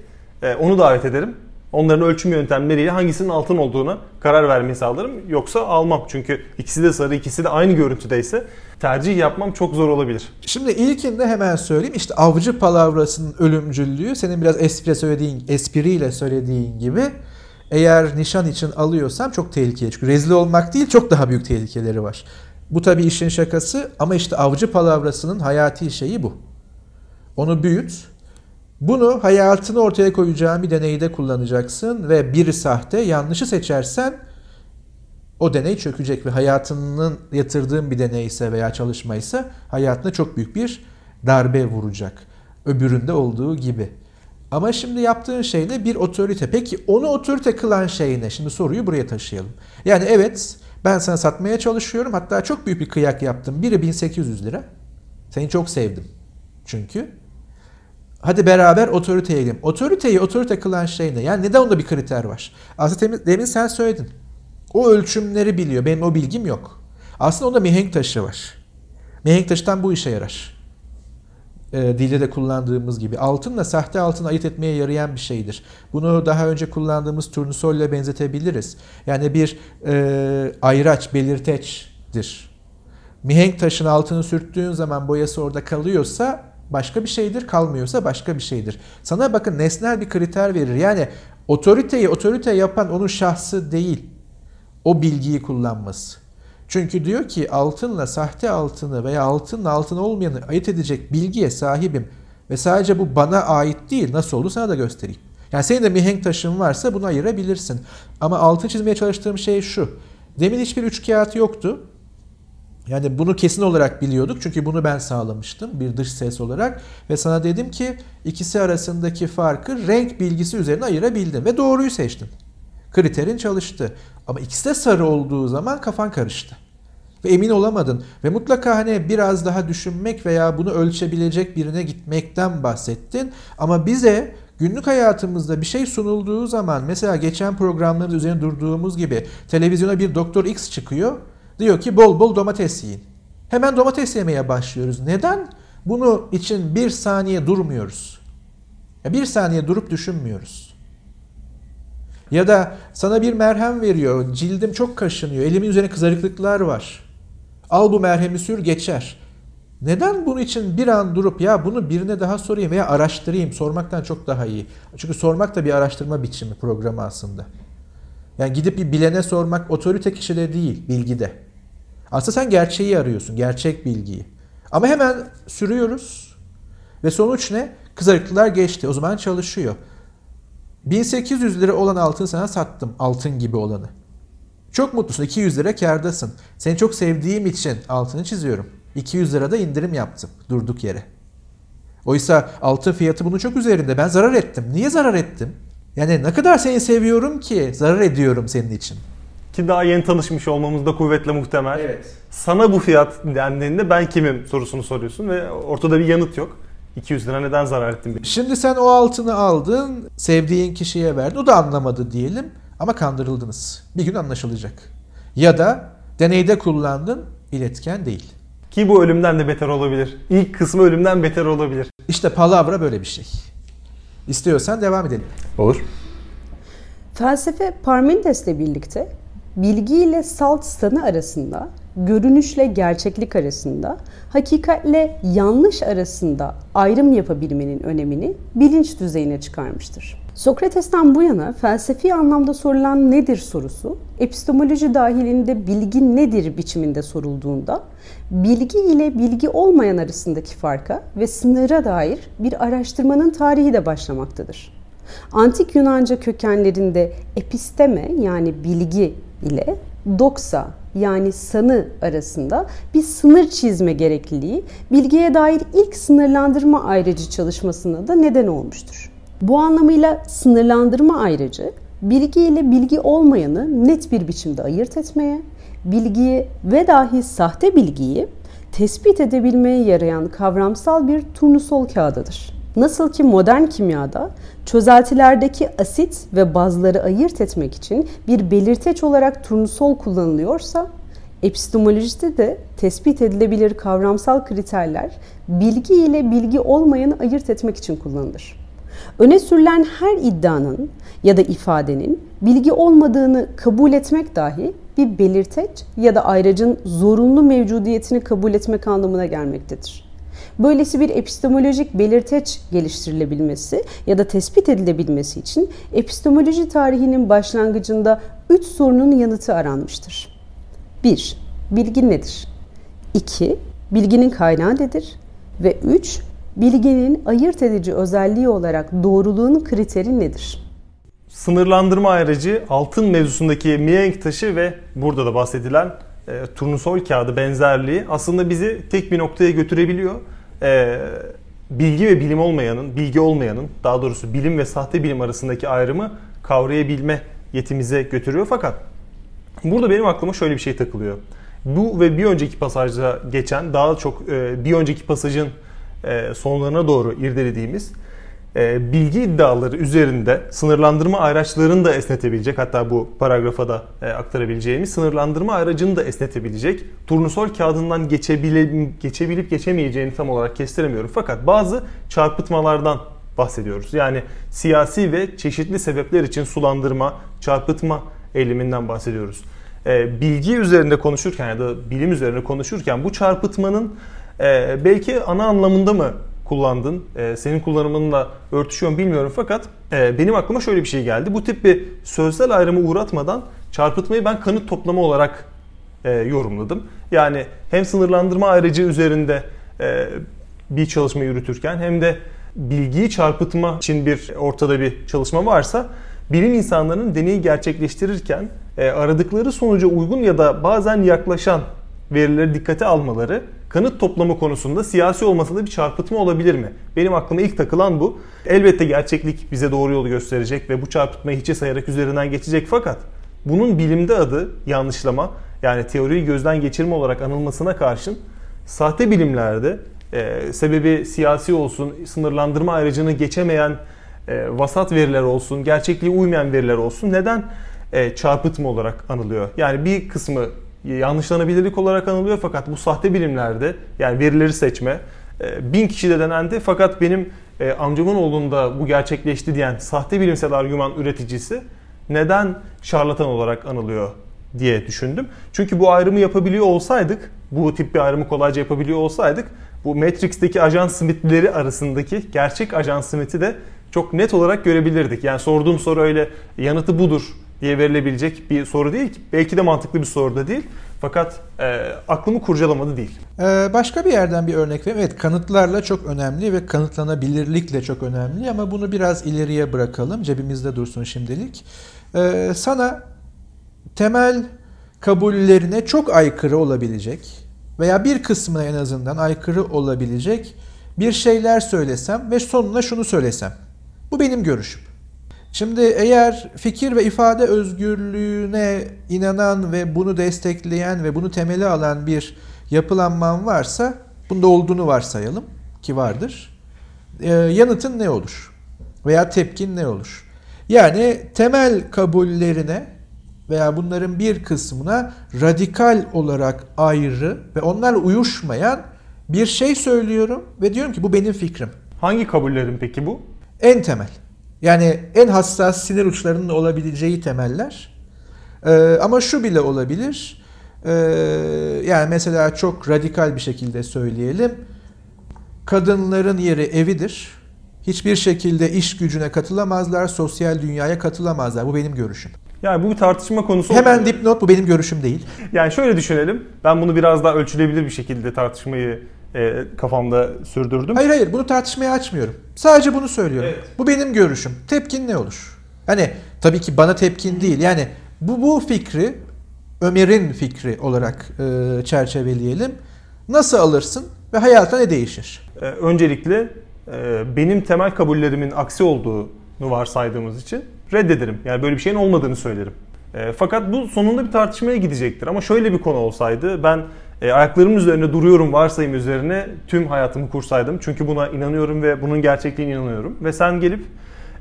onu davet ederim. Onların ölçüm yöntemleriyle hangisinin altın olduğuna karar vermeyi sağlarım. Yoksa almam. Çünkü ikisi de sarı, ikisi de aynı görüntüdeyse tercih yapmam çok zor olabilir. Şimdi ilkinde hemen söyleyeyim. İşte avcı palavrasının ölümcüllüğü senin biraz espri söylediğin, espriyle söylediğin gibi eğer nişan için alıyorsam çok tehlikeli. Çünkü rezil olmak değil çok daha büyük tehlikeleri var. Bu tabii işin şakası ama işte avcı palavrasının hayati şeyi bu. Onu büyüt, bunu hayatını ortaya koyacağın bir deneyde kullanacaksın ve biri sahte, yanlışı seçersen o deney çökecek ve hayatının yatırdığın bir deneyse veya çalışmaysa hayatına çok büyük bir darbe vuracak. Öbüründe olduğu gibi. Ama şimdi yaptığın şey ne? Bir otorite. Peki onu otorite kılan şey ne? Şimdi soruyu buraya taşıyalım. Yani evet ben sana satmaya çalışıyorum. Hatta çok büyük bir kıyak yaptım. Biri 1800 lira. Seni çok sevdim. Çünkü Hadi beraber otoriteye gidelim. Otoriteyi otorite kılan şey ne? Yani neden onda bir kriter var? Aslında demin sen söyledin. O ölçümleri biliyor. Benim o bilgim yok. Aslında onda mihenk taşı var. Mihenk taşıdan bu işe yarar. E, dilde de kullandığımız gibi. Altınla sahte altını ayırt etmeye yarayan bir şeydir. Bunu daha önce kullandığımız turnusolle benzetebiliriz. Yani bir e, ayraç, belirteçtir. Mihenk taşın altını sürttüğün zaman boyası orada kalıyorsa başka bir şeydir, kalmıyorsa başka bir şeydir. Sana bakın nesnel bir kriter verir. Yani otoriteyi otorite yapan onun şahsı değil. O bilgiyi kullanması. Çünkü diyor ki altınla sahte altını veya altınla altın olmayanı ayırt edecek bilgiye sahibim. Ve sadece bu bana ait değil. Nasıl oldu sana da göstereyim. Yani senin de mihenk taşın varsa bunu ayırabilirsin. Ama altın çizmeye çalıştığım şey şu. Demin hiçbir üç kağıt yoktu. Yani bunu kesin olarak biliyorduk çünkü bunu ben sağlamıştım bir dış ses olarak ve sana dedim ki ikisi arasındaki farkı renk bilgisi üzerine ayırabildin ve doğruyu seçtin. Kriterin çalıştı. Ama ikisi de sarı olduğu zaman kafan karıştı. Ve emin olamadın. Ve mutlaka hani biraz daha düşünmek veya bunu ölçebilecek birine gitmekten bahsettin. Ama bize günlük hayatımızda bir şey sunulduğu zaman mesela geçen programların üzerine durduğumuz gibi televizyona bir Doktor X çıkıyor. Diyor ki bol bol domates yiyin. Hemen domates yemeye başlıyoruz. Neden? Bunu için bir saniye durmuyoruz. Ya bir saniye durup düşünmüyoruz. Ya da sana bir merhem veriyor. Cildim çok kaşınıyor. Elimin üzerine kızarıklıklar var. Al bu merhemi sür geçer. Neden bunun için bir an durup ya bunu birine daha sorayım veya araştırayım sormaktan çok daha iyi. Çünkü sormak da bir araştırma biçimi programı aslında. Yani gidip bir bilene sormak otorite kişide değil, bilgide. Aslında sen gerçeği arıyorsun, gerçek bilgiyi. Ama hemen sürüyoruz ve sonuç ne? Kızarıklılar geçti. O zaman çalışıyor. 1800 lira olan altın sana sattım. Altın gibi olanı. Çok mutlusun. 200 lira kardasın. Seni çok sevdiğim için altını çiziyorum. 200 lirada indirim yaptım durduk yere. Oysa altın fiyatı bunun çok üzerinde. Ben zarar ettim. Niye zarar ettim? Yani ne kadar seni seviyorum ki zarar ediyorum senin için. Ki daha yeni tanışmış olmamız da kuvvetle muhtemel. Evet. Sana bu fiyat dendiğinde ben kimim sorusunu soruyorsun ve ortada bir yanıt yok. 200 lira neden zarar ettin? Şimdi sen o altını aldın, sevdiğin kişiye verdin. O da anlamadı diyelim ama kandırıldınız. Bir gün anlaşılacak. Ya da deneyde kullandın, iletken değil. Ki bu ölümden de beter olabilir. İlk kısmı ölümden beter olabilir. İşte palavra böyle bir şey. İstiyorsan devam edelim. Olur. Felsefe Parmenides'le birlikte bilgi ile salt sanı arasında, görünüşle gerçeklik arasında, hakikatle yanlış arasında ayrım yapabilmenin önemini bilinç düzeyine çıkarmıştır. Sokrates'ten bu yana felsefi anlamda sorulan nedir sorusu, epistemoloji dahilinde bilgi nedir biçiminde sorulduğunda, bilgi ile bilgi olmayan arasındaki farka ve sınıra dair bir araştırmanın tarihi de başlamaktadır. Antik Yunanca kökenlerinde episteme yani bilgi ile doksa yani sanı arasında bir sınır çizme gerekliliği bilgiye dair ilk sınırlandırma ayrıcı çalışmasına da neden olmuştur. Bu anlamıyla sınırlandırma ayrıcı bilgi ile bilgi olmayanı net bir biçimde ayırt etmeye, bilgiyi ve dahi sahte bilgiyi tespit edebilmeye yarayan kavramsal bir turnusol kağıdıdır. Nasıl ki modern kimyada çözeltilerdeki asit ve bazları ayırt etmek için bir belirteç olarak turnusol kullanılıyorsa, epistemolojide de tespit edilebilir kavramsal kriterler bilgi ile bilgi olmayanı ayırt etmek için kullanılır. Öne sürülen her iddianın ya da ifadenin bilgi olmadığını kabul etmek dahi bir belirteç ya da ayracın zorunlu mevcudiyetini kabul etmek anlamına gelmektedir. Böylesi bir epistemolojik belirteç geliştirilebilmesi ya da tespit edilebilmesi için epistemoloji tarihinin başlangıcında üç sorunun yanıtı aranmıştır. 1. Bilgi nedir? 2. Bilginin kaynağı nedir? Ve 3. Bilginin ayırt edici özelliği olarak doğruluğun kriteri nedir? Sınırlandırma ayrıcı altın mevzusundaki mihenk taşı ve burada da bahsedilen e, turnusol kağıdı benzerliği aslında bizi tek bir noktaya götürebiliyor. E, bilgi ve bilim olmayanın, bilgi olmayanın, daha doğrusu bilim ve sahte bilim arasındaki ayrımı kavrayabilme yetimize götürüyor. Fakat burada benim aklıma şöyle bir şey takılıyor. Bu ve bir önceki pasajda geçen, daha çok e, bir önceki pasajın e, sonlarına doğru irdelediğimiz bilgi iddiaları üzerinde sınırlandırma araçlarını da esnetebilecek hatta bu paragrafa da e, aktarabileceğimiz sınırlandırma aracını da esnetebilecek turnusol kağıdından geçebile, geçebilip geçemeyeceğini tam olarak kestiremiyorum. Fakat bazı çarpıtmalardan bahsediyoruz. Yani siyasi ve çeşitli sebepler için sulandırma, çarpıtma eğiliminden bahsediyoruz. E, bilgi üzerinde konuşurken ya da bilim üzerine konuşurken bu çarpıtmanın e, belki ana anlamında mı kullandın. E, senin kullanımınla örtüşüyor mu bilmiyorum fakat e, benim aklıma şöyle bir şey geldi. Bu tip bir sözsel ayrımı uğratmadan çarpıtmayı ben kanıt toplama olarak e, yorumladım. Yani hem sınırlandırma ayrıcı üzerinde e, bir çalışma yürütürken hem de bilgiyi çarpıtma için bir ortada bir çalışma varsa bilim insanlarının deneyi gerçekleştirirken e, aradıkları sonuca uygun ya da bazen yaklaşan verileri dikkate almaları kanıt toplama konusunda siyasi olmasa da bir çarpıtma olabilir mi? Benim aklıma ilk takılan bu. Elbette gerçeklik bize doğru yolu gösterecek ve bu çarpıtmayı hiçe sayarak üzerinden geçecek fakat bunun bilimde adı yanlışlama yani teoriyi gözden geçirme olarak anılmasına karşın sahte bilimlerde e, sebebi siyasi olsun, sınırlandırma ayrıcını geçemeyen e, vasat veriler olsun, gerçekliğe uymayan veriler olsun neden e, çarpıtma olarak anılıyor? Yani bir kısmı yanlışlanabilirlik olarak anılıyor fakat bu sahte bilimlerde yani verileri seçme e, bin kişi de denendi fakat benim e, amcamın oğlunda bu gerçekleşti diyen sahte bilimsel argüman üreticisi neden şarlatan olarak anılıyor diye düşündüm. Çünkü bu ayrımı yapabiliyor olsaydık, bu tip bir ayrımı kolayca yapabiliyor olsaydık bu Matrix'teki ajan Smith'leri arasındaki gerçek ajan Smith'i de çok net olarak görebilirdik. Yani sorduğum soru öyle yanıtı budur diye verilebilecek bir soru değil. Belki de mantıklı bir soru da değil. Fakat e, aklımı kurcalamadı değil. Ee, başka bir yerden bir örnek vereyim. Evet kanıtlarla çok önemli ve kanıtlanabilirlikle çok önemli ama bunu biraz ileriye bırakalım. Cebimizde dursun şimdilik. Ee, sana temel kabullerine çok aykırı olabilecek veya bir kısmına en azından aykırı olabilecek bir şeyler söylesem ve sonuna şunu söylesem. Bu benim görüşüm. Şimdi eğer fikir ve ifade özgürlüğüne inanan ve bunu destekleyen ve bunu temeli alan bir yapılanman varsa, bunda olduğunu varsayalım ki vardır. Ee, yanıtın ne olur? Veya tepkin ne olur? Yani temel kabullerine veya bunların bir kısmına radikal olarak ayrı ve onlarla uyuşmayan bir şey söylüyorum ve diyorum ki bu benim fikrim. Hangi kabullerin peki bu? En temel. Yani en hassas sinir uçlarının olabileceği temeller. Ee, ama şu bile olabilir. Ee, yani mesela çok radikal bir şekilde söyleyelim. Kadınların yeri evidir. Hiçbir şekilde iş gücüne katılamazlar, sosyal dünyaya katılamazlar. Bu benim görüşüm. Yani bu bir tartışma konusu. Hemen dipnot bu benim görüşüm değil. Yani şöyle düşünelim. Ben bunu biraz daha ölçülebilir bir şekilde tartışmayı e, kafamda sürdürdüm. Hayır hayır bunu tartışmaya açmıyorum. Sadece bunu söylüyorum. Evet. Bu benim görüşüm. Tepkin ne olur? Hani tabii ki bana tepkin değil. Yani bu bu fikri Ömer'in fikri olarak e, çerçeveleyelim. Nasıl alırsın ve hayatına ne değişir? E, öncelikle e, benim temel kabullerimin aksi olduğunu varsaydığımız için reddederim. Yani böyle bir şeyin olmadığını söylerim. E, fakat bu sonunda bir tartışmaya gidecektir. Ama şöyle bir konu olsaydı ben e, ayaklarımın üzerinde duruyorum varsayım üzerine tüm hayatımı kursaydım. Çünkü buna inanıyorum ve bunun gerçekliğine inanıyorum. Ve sen gelip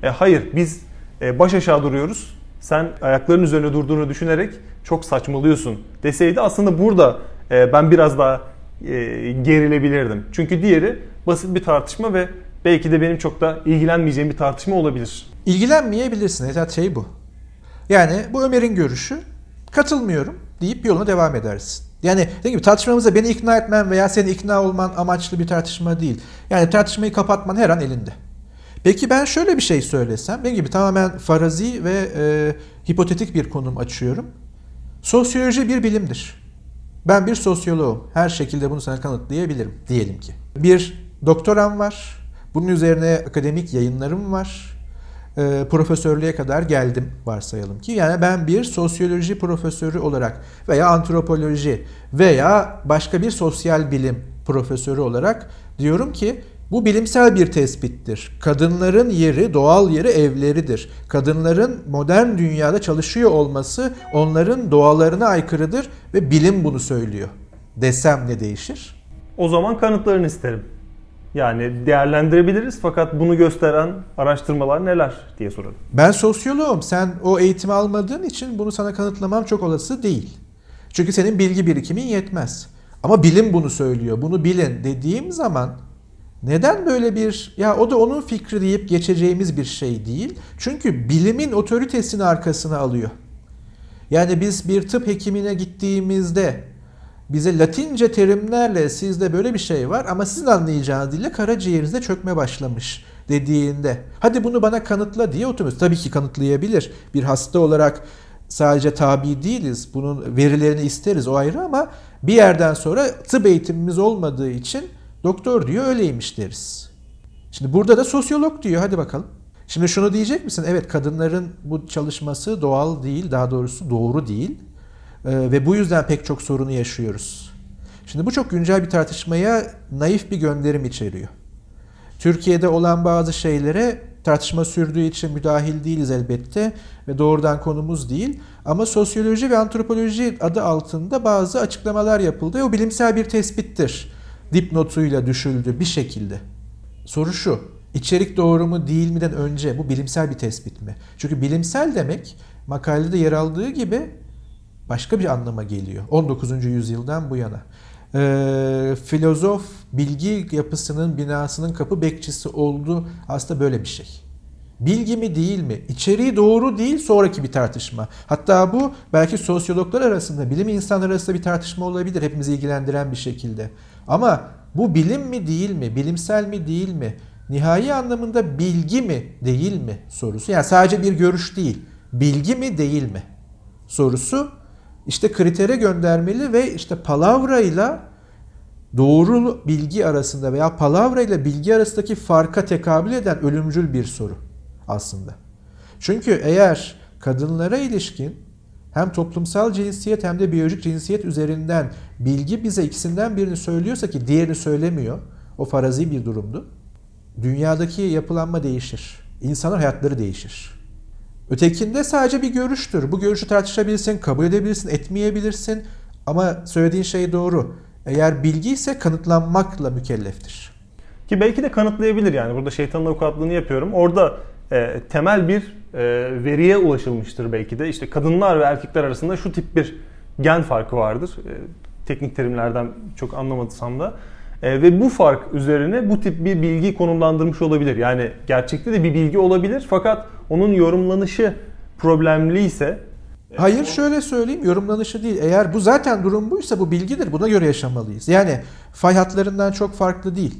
e, hayır biz e, baş aşağı duruyoruz. Sen ayakların üzerine durduğunu düşünerek çok saçmalıyorsun deseydi aslında burada e, ben biraz daha e, gerilebilirdim. Çünkü diğeri basit bir tartışma ve belki de benim çok da ilgilenmeyeceğim bir tartışma olabilir. İlgilenmeyebilirsin. Esas şey bu. Yani bu Ömer'in görüşü. Katılmıyorum deyip yoluna devam edersin. Yani dediğim gibi tartışmamızda beni ikna etmen veya seni ikna olman amaçlı bir tartışma değil. Yani tartışmayı kapatman her an elinde. Peki ben şöyle bir şey söylesem, benim gibi tamamen farazi ve e, hipotetik bir konum açıyorum. Sosyoloji bir bilimdir. Ben bir sosyoloğum. Her şekilde bunu sana kanıtlayabilirim diyelim ki. Bir doktoram var. Bunun üzerine akademik yayınlarım var. E, profesörlüğe kadar geldim varsayalım ki. Yani ben bir sosyoloji profesörü olarak veya antropoloji veya başka bir sosyal bilim profesörü olarak diyorum ki bu bilimsel bir tespittir. Kadınların yeri, doğal yeri evleridir. Kadınların modern dünyada çalışıyor olması onların doğalarına aykırıdır ve bilim bunu söylüyor. Desem ne değişir? O zaman kanıtlarını isterim. Yani değerlendirebiliriz fakat bunu gösteren araştırmalar neler diye soralım. Ben sosyoloğum. Sen o eğitimi almadığın için bunu sana kanıtlamam çok olası değil. Çünkü senin bilgi birikimin yetmez. Ama bilim bunu söylüyor. Bunu bilin dediğim zaman neden böyle bir ya o da onun fikri deyip geçeceğimiz bir şey değil. Çünkü bilimin otoritesini arkasına alıyor. Yani biz bir tıp hekimine gittiğimizde bize latince terimlerle sizde böyle bir şey var ama sizin anlayacağınız dille karaciğerinizde çökme başlamış dediğinde hadi bunu bana kanıtla diye oturmuyoruz. Tabii ki kanıtlayabilir. Bir hasta olarak sadece tabi değiliz. Bunun verilerini isteriz o ayrı ama bir yerden sonra tıp eğitimimiz olmadığı için doktor diyor öyleymiş deriz. Şimdi burada da sosyolog diyor hadi bakalım. Şimdi şunu diyecek misin? Evet kadınların bu çalışması doğal değil, daha doğrusu doğru değil. Ee, ve bu yüzden pek çok sorunu yaşıyoruz. Şimdi bu çok güncel bir tartışmaya naif bir gönderim içeriyor. Türkiye'de olan bazı şeylere tartışma sürdüğü için müdahil değiliz elbette ve doğrudan konumuz değil. Ama sosyoloji ve antropoloji adı altında bazı açıklamalar yapıldı. O bilimsel bir tespittir. Dipnotuyla düşüldü bir şekilde. Soru şu, içerik doğru mu değil miden önce bu bilimsel bir tespit mi? Çünkü bilimsel demek makalede yer aldığı gibi başka bir anlama geliyor. 19. yüzyıldan bu yana. Ee, filozof bilgi yapısının binasının kapı bekçisi oldu aslında böyle bir şey. Bilgi mi değil mi? İçeriği doğru değil sonraki bir tartışma. Hatta bu belki sosyologlar arasında, bilim insanları arasında bir tartışma olabilir hepimizi ilgilendiren bir şekilde. Ama bu bilim mi değil mi? Bilimsel mi değil mi? Nihai anlamında bilgi mi değil mi sorusu. Yani sadece bir görüş değil. Bilgi mi değil mi sorusu işte kritere göndermeli ve işte palavra ile doğru bilgi arasında veya palavra ile bilgi arasındaki farka tekabül eden ölümcül bir soru aslında. Çünkü eğer kadınlara ilişkin hem toplumsal cinsiyet hem de biyolojik cinsiyet üzerinden bilgi bize ikisinden birini söylüyorsa ki diğerini söylemiyor. O farazi bir durumdu. Dünyadaki yapılanma değişir. İnsanlar hayatları değişir. Ötekinde sadece bir görüştür. Bu görüşü tartışabilirsin, kabul edebilirsin, etmeyebilirsin. Ama söylediğin şey doğru. Eğer bilgi ise kanıtlanmakla mükelleftir. Ki belki de kanıtlayabilir yani. Burada şeytanın avukatlığını yapıyorum. Orada e, temel bir e, veriye ulaşılmıştır belki de. İşte kadınlar ve erkekler arasında şu tip bir gen farkı vardır. E, teknik terimlerden çok anlamadıysam da. E, ve bu fark üzerine bu tip bir bilgi konumlandırmış olabilir. Yani gerçekte de bir bilgi olabilir fakat onun yorumlanışı problemli ise Hayır şöyle söyleyeyim yorumlanışı değil. Eğer bu zaten durum buysa bu bilgidir. Buna göre yaşamalıyız. Yani fay hatlarından çok farklı değil.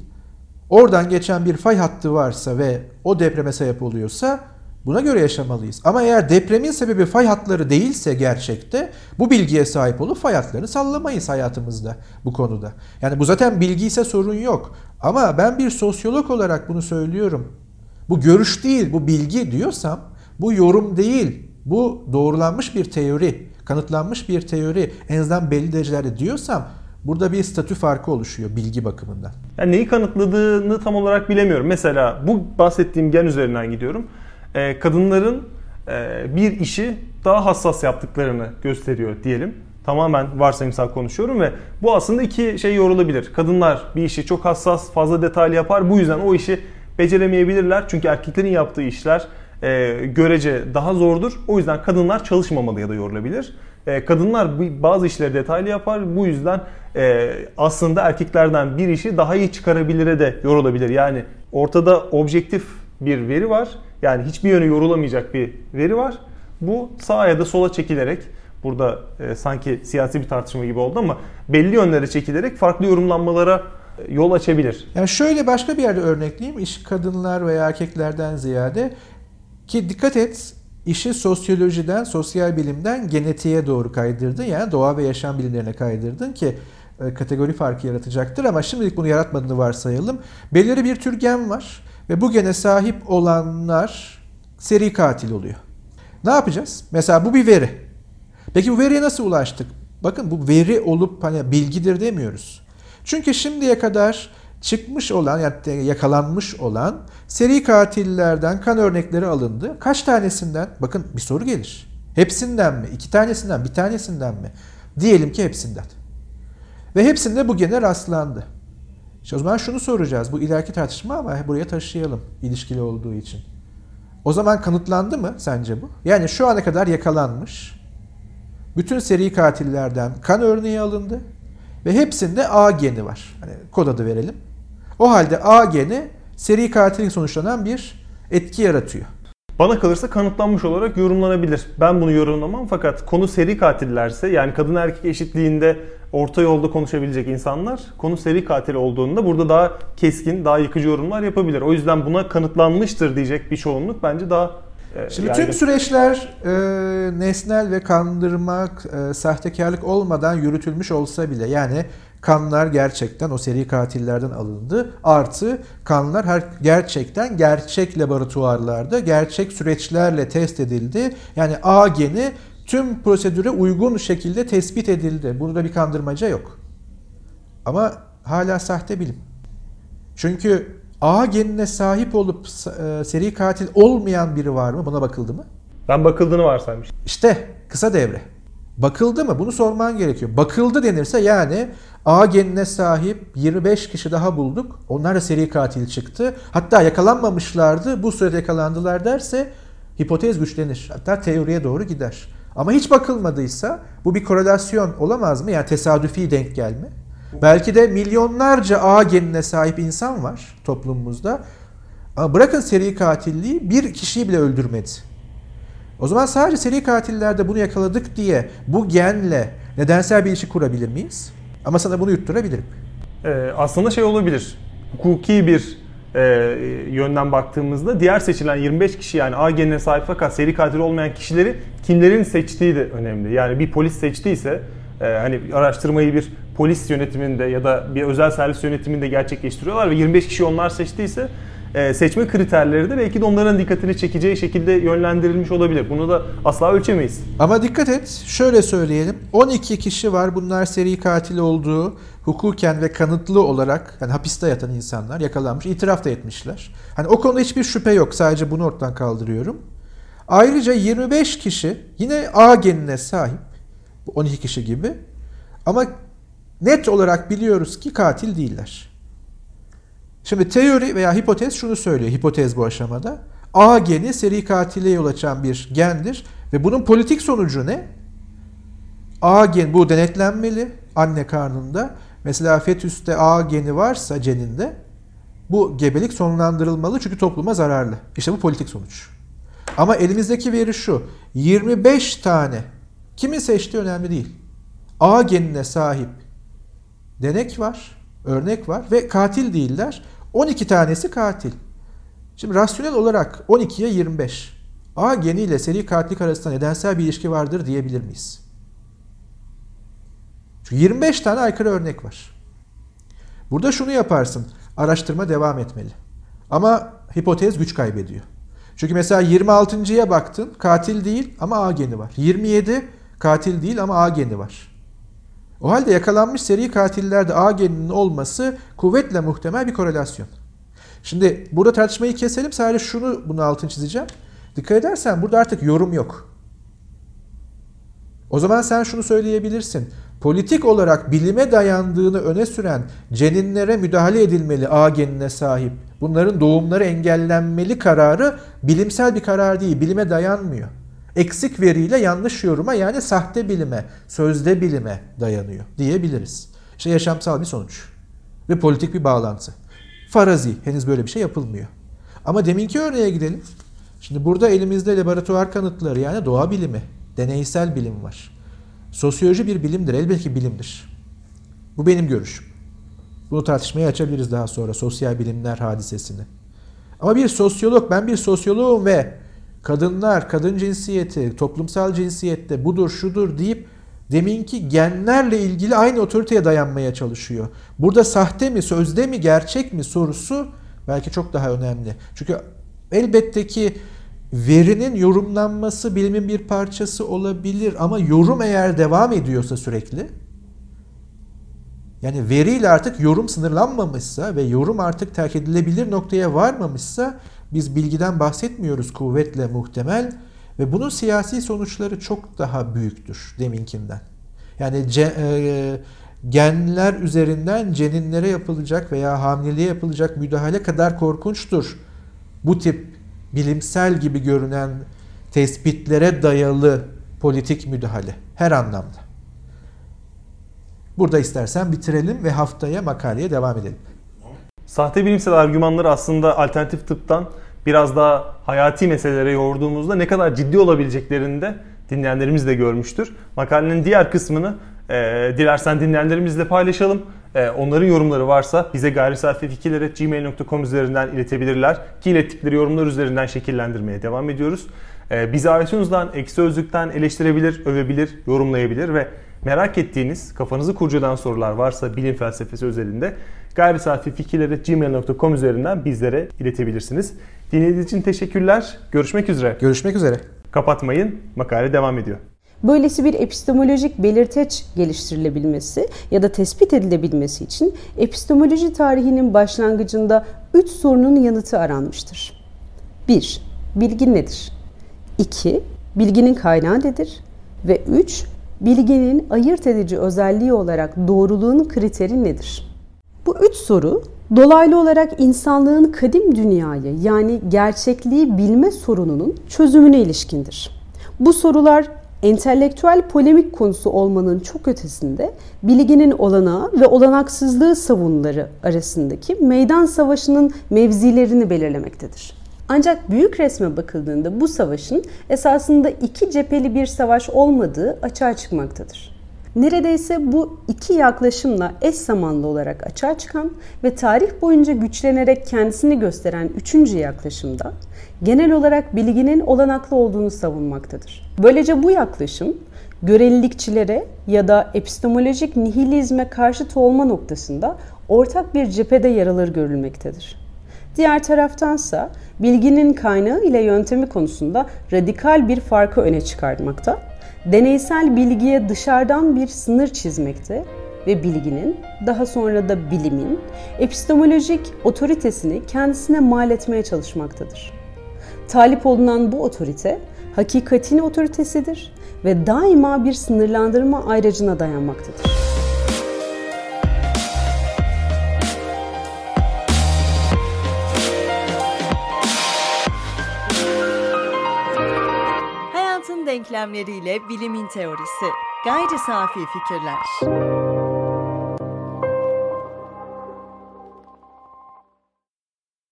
Oradan geçen bir fay hattı varsa ve o depreme sebep oluyorsa buna göre yaşamalıyız. Ama eğer depremin sebebi fay hatları değilse gerçekte bu bilgiye sahip olup fay hatlarını sallamayız hayatımızda bu konuda. Yani bu zaten bilgi ise sorun yok. Ama ben bir sosyolog olarak bunu söylüyorum. Bu görüş değil, bu bilgi diyorsam bu yorum değil. Bu doğrulanmış bir teori, kanıtlanmış bir teori, en azından belli derecelerde diyorsam burada bir statü farkı oluşuyor bilgi bakımından. Yani neyi kanıtladığını tam olarak bilemiyorum. Mesela bu bahsettiğim gen üzerinden gidiyorum. Ee, kadınların e, bir işi daha hassas yaptıklarını gösteriyor diyelim. Tamamen varsayımsal konuşuyorum ve bu aslında iki şey yorulabilir. Kadınlar bir işi çok hassas, fazla detaylı yapar. Bu yüzden o işi beceremeyebilirler. Çünkü erkeklerin yaptığı işler e, görece daha zordur. O yüzden kadınlar çalışmamalı ya da yorulabilir. E, kadınlar bazı işleri detaylı yapar. Bu yüzden e, aslında erkeklerden bir işi daha iyi çıkarabilire de yorulabilir. Yani ortada objektif bir veri var. Yani hiçbir yönü yorulamayacak bir veri var. Bu sağa ya da sola çekilerek burada e, sanki siyasi bir tartışma gibi oldu ama belli yönlere çekilerek farklı yorumlanmalara e, yol açabilir. Yani şöyle başka bir yerde örnekleyeyim. İş kadınlar veya erkeklerden ziyade ki dikkat et işi sosyolojiden, sosyal bilimden genetiğe doğru kaydırdın. Yani doğa ve yaşam bilimlerine kaydırdın ki e, kategori farkı yaratacaktır ama şimdilik bunu yaratmadığını varsayalım. Belirli bir tür gen var ve bu gene sahip olanlar seri katil oluyor. Ne yapacağız? Mesela bu bir veri. Peki bu veriye nasıl ulaştık? Bakın bu veri olup hani bilgidir demiyoruz. Çünkü şimdiye kadar çıkmış olan yani yakalanmış olan seri katillerden kan örnekleri alındı. Kaç tanesinden? Bakın bir soru gelir. Hepsinden mi? İki tanesinden, bir tanesinden mi? Diyelim ki hepsinden. Ve hepsinde bu gene rastlandı. İşte o zaman şunu soracağız. Bu ileriki tartışma ama buraya taşıyalım ilişkili olduğu için. O zaman kanıtlandı mı sence bu? Yani şu ana kadar yakalanmış. Bütün seri katillerden kan örneği alındı. Ve hepsinde A geni var. Hani kod adı verelim. O halde A geni seri katil sonuçlanan bir etki yaratıyor. Bana kalırsa kanıtlanmış olarak yorumlanabilir. Ben bunu yorumlamam fakat konu seri katillerse yani kadın erkek eşitliğinde orta yolda konuşabilecek insanlar konu seri katil olduğunda burada daha keskin, daha yıkıcı yorumlar yapabilir. O yüzden buna kanıtlanmıştır diyecek bir çoğunluk bence daha e, Şimdi yani... tüm süreçler e, nesnel ve kandırmak, e, sahtekarlık olmadan yürütülmüş olsa bile yani kanlar gerçekten o seri katillerden alındı. Artı kanlar her gerçekten gerçek laboratuvarlarda, gerçek süreçlerle test edildi. Yani A geni tüm prosedüre uygun şekilde tespit edildi. Burada bir kandırmaca yok. Ama hala sahte bilim. Çünkü A genine sahip olup e, seri katil olmayan biri var mı? Buna bakıldı mı? Ben bakıldığını varsaymış. İşte kısa devre. Bakıldı mı? Bunu sorman gerekiyor. Bakıldı denirse yani A genine sahip 25 kişi daha bulduk. Onlar da seri katil çıktı. Hatta yakalanmamışlardı. Bu sürede yakalandılar derse hipotez güçlenir. Hatta teoriye doğru gider. Ama hiç bakılmadıysa bu bir korelasyon olamaz mı? Yani tesadüfi denk gelme. Belki de milyonlarca A genine sahip insan var toplumumuzda. Ama bırakın seri katilliği bir kişiyi bile öldürmedi. O zaman sadece seri katillerde bunu yakaladık diye bu genle nedensel bir ilişki kurabilir miyiz? Ama sana bunu yutturabilirim. Ee, aslında şey olabilir. Hukuki bir e, yönden baktığımızda diğer seçilen 25 kişi yani A genine sahip fakat seri katil olmayan kişileri kimlerin seçtiği de önemli. Yani bir polis seçtiyse e, hani araştırmayı bir polis yönetiminde ya da bir özel servis yönetiminde gerçekleştiriyorlar ve 25 kişi onlar seçtiyse e, seçme kriterleri de belki de onların dikkatini çekeceği şekilde yönlendirilmiş olabilir. Bunu da asla ölçemeyiz. Ama dikkat et, şöyle söyleyelim. 12 kişi var bunlar seri katil olduğu hukuken ve kanıtlı olarak yani hapiste yatan insanlar yakalanmış, itiraf da etmişler. Hani o konuda hiçbir şüphe yok. Sadece bunu ortadan kaldırıyorum. Ayrıca 25 kişi yine A genine sahip. 12 kişi gibi. Ama net olarak biliyoruz ki katil değiller. Şimdi teori veya hipotez şunu söylüyor. Hipotez bu aşamada. A geni seri katile yol açan bir gendir ve bunun politik sonucu ne? A gen bu denetlenmeli anne karnında. Mesela fetüste A geni varsa ceninde bu gebelik sonlandırılmalı çünkü topluma zararlı. İşte bu politik sonuç. Ama elimizdeki veri şu. 25 tane kimin seçtiği önemli değil. A genine sahip denek var, örnek var ve katil değiller. 12 tanesi katil. Şimdi rasyonel olarak 12'ye 25. A geniyle seri katillik arasında nedensel bir ilişki vardır diyebilir miyiz? Çünkü 25 tane aykırı örnek var. Burada şunu yaparsın. Araştırma devam etmeli. Ama hipotez güç kaybediyor. Çünkü mesela 26.ya baktın katil değil ama A geni var. 27 katil değil ama A geni var. O halde yakalanmış seri katillerde A geninin olması kuvvetle muhtemel bir korelasyon. Şimdi burada tartışmayı keselim. Sadece şunu bunu altını çizeceğim. Dikkat edersen burada artık yorum yok. O zaman sen şunu söyleyebilirsin. Politik olarak bilime dayandığını öne süren ceninlere müdahale edilmeli A genine sahip. Bunların doğumları engellenmeli kararı bilimsel bir karar değil, bilime dayanmıyor eksik veriyle yanlış yoruma yani sahte bilime, sözde bilime dayanıyor diyebiliriz. İşte yaşamsal bir sonuç ve politik bir bağlantı. Farazi, henüz böyle bir şey yapılmıyor. Ama deminki örneğe gidelim. Şimdi burada elimizde laboratuvar kanıtları yani doğa bilimi, deneysel bilim var. Sosyoloji bir bilimdir, elbette ki bilimdir. Bu benim görüşüm. Bunu tartışmaya açabiliriz daha sonra sosyal bilimler hadisesini. Ama bir sosyolog, ben bir sosyoloğum ve kadınlar, kadın cinsiyeti, toplumsal cinsiyette budur şudur deyip deminki genlerle ilgili aynı otoriteye dayanmaya çalışıyor. Burada sahte mi, sözde mi, gerçek mi sorusu belki çok daha önemli. Çünkü elbette ki verinin yorumlanması bilimin bir parçası olabilir ama yorum eğer devam ediyorsa sürekli yani veriyle artık yorum sınırlanmamışsa ve yorum artık terk edilebilir noktaya varmamışsa biz bilgiden bahsetmiyoruz kuvvetle muhtemel ve bunun siyasi sonuçları çok daha büyüktür deminkinden. Yani ce, e, genler üzerinden ceninlere yapılacak veya hamileliğe yapılacak müdahale kadar korkunçtur. Bu tip bilimsel gibi görünen tespitlere dayalı politik müdahale her anlamda. Burada istersen bitirelim ve haftaya makaleye devam edelim. Sahte bilimsel argümanları aslında alternatif tıptan biraz daha hayati meselelere yorduğumuzda ne kadar ciddi olabileceklerini de dinleyenlerimiz de görmüştür. Makalenin diğer kısmını e, dilersen dinleyenlerimizle paylaşalım. E, onların yorumları varsa bize gayrisafifikirler.gmail.com üzerinden iletebilirler. Ki ilettikleri yorumlar üzerinden şekillendirmeye devam ediyoruz. E, bizi iTunes'dan, Eksi Özlük'ten eleştirebilir, övebilir, yorumlayabilir ve merak ettiğiniz, kafanızı kurcalayan sorular varsa bilim felsefesi özelinde gayrisafifikirler.gmail.com üzerinden bizlere iletebilirsiniz. Dinlediğiniz için teşekkürler. Görüşmek üzere. Görüşmek üzere. Kapatmayın. Makale devam ediyor. Böylesi bir epistemolojik belirteç geliştirilebilmesi ya da tespit edilebilmesi için epistemoloji tarihinin başlangıcında üç sorunun yanıtı aranmıştır. 1. Bilgi nedir? 2. Bilginin kaynağı nedir? Ve 3. Bilginin ayırt edici özelliği olarak doğruluğun kriteri nedir? Bu üç soru dolaylı olarak insanlığın kadim dünyayı yani gerçekliği bilme sorununun çözümüne ilişkindir. Bu sorular entelektüel polemik konusu olmanın çok ötesinde bilginin olanağı ve olanaksızlığı savunuları arasındaki meydan savaşının mevzilerini belirlemektedir. Ancak büyük resme bakıldığında bu savaşın esasında iki cepheli bir savaş olmadığı açığa çıkmaktadır. Neredeyse bu iki yaklaşımla eş zamanlı olarak açığa çıkan ve tarih boyunca güçlenerek kendisini gösteren üçüncü yaklaşımda genel olarak bilginin olanaklı olduğunu savunmaktadır. Böylece bu yaklaşım görelilikçilere ya da epistemolojik nihilizme karşıt olma noktasında ortak bir cephede yer alır görülmektedir. Diğer taraftansa bilginin kaynağı ile yöntemi konusunda radikal bir farkı öne çıkartmakta, deneysel bilgiye dışarıdan bir sınır çizmekte ve bilginin, daha sonra da bilimin epistemolojik otoritesini kendisine mal etmeye çalışmaktadır. Talip olunan bu otorite, hakikatin otoritesidir ve daima bir sınırlandırma ayracına dayanmaktadır. Denklemleriyle bilimin teorisi. Gayri safi fikirler.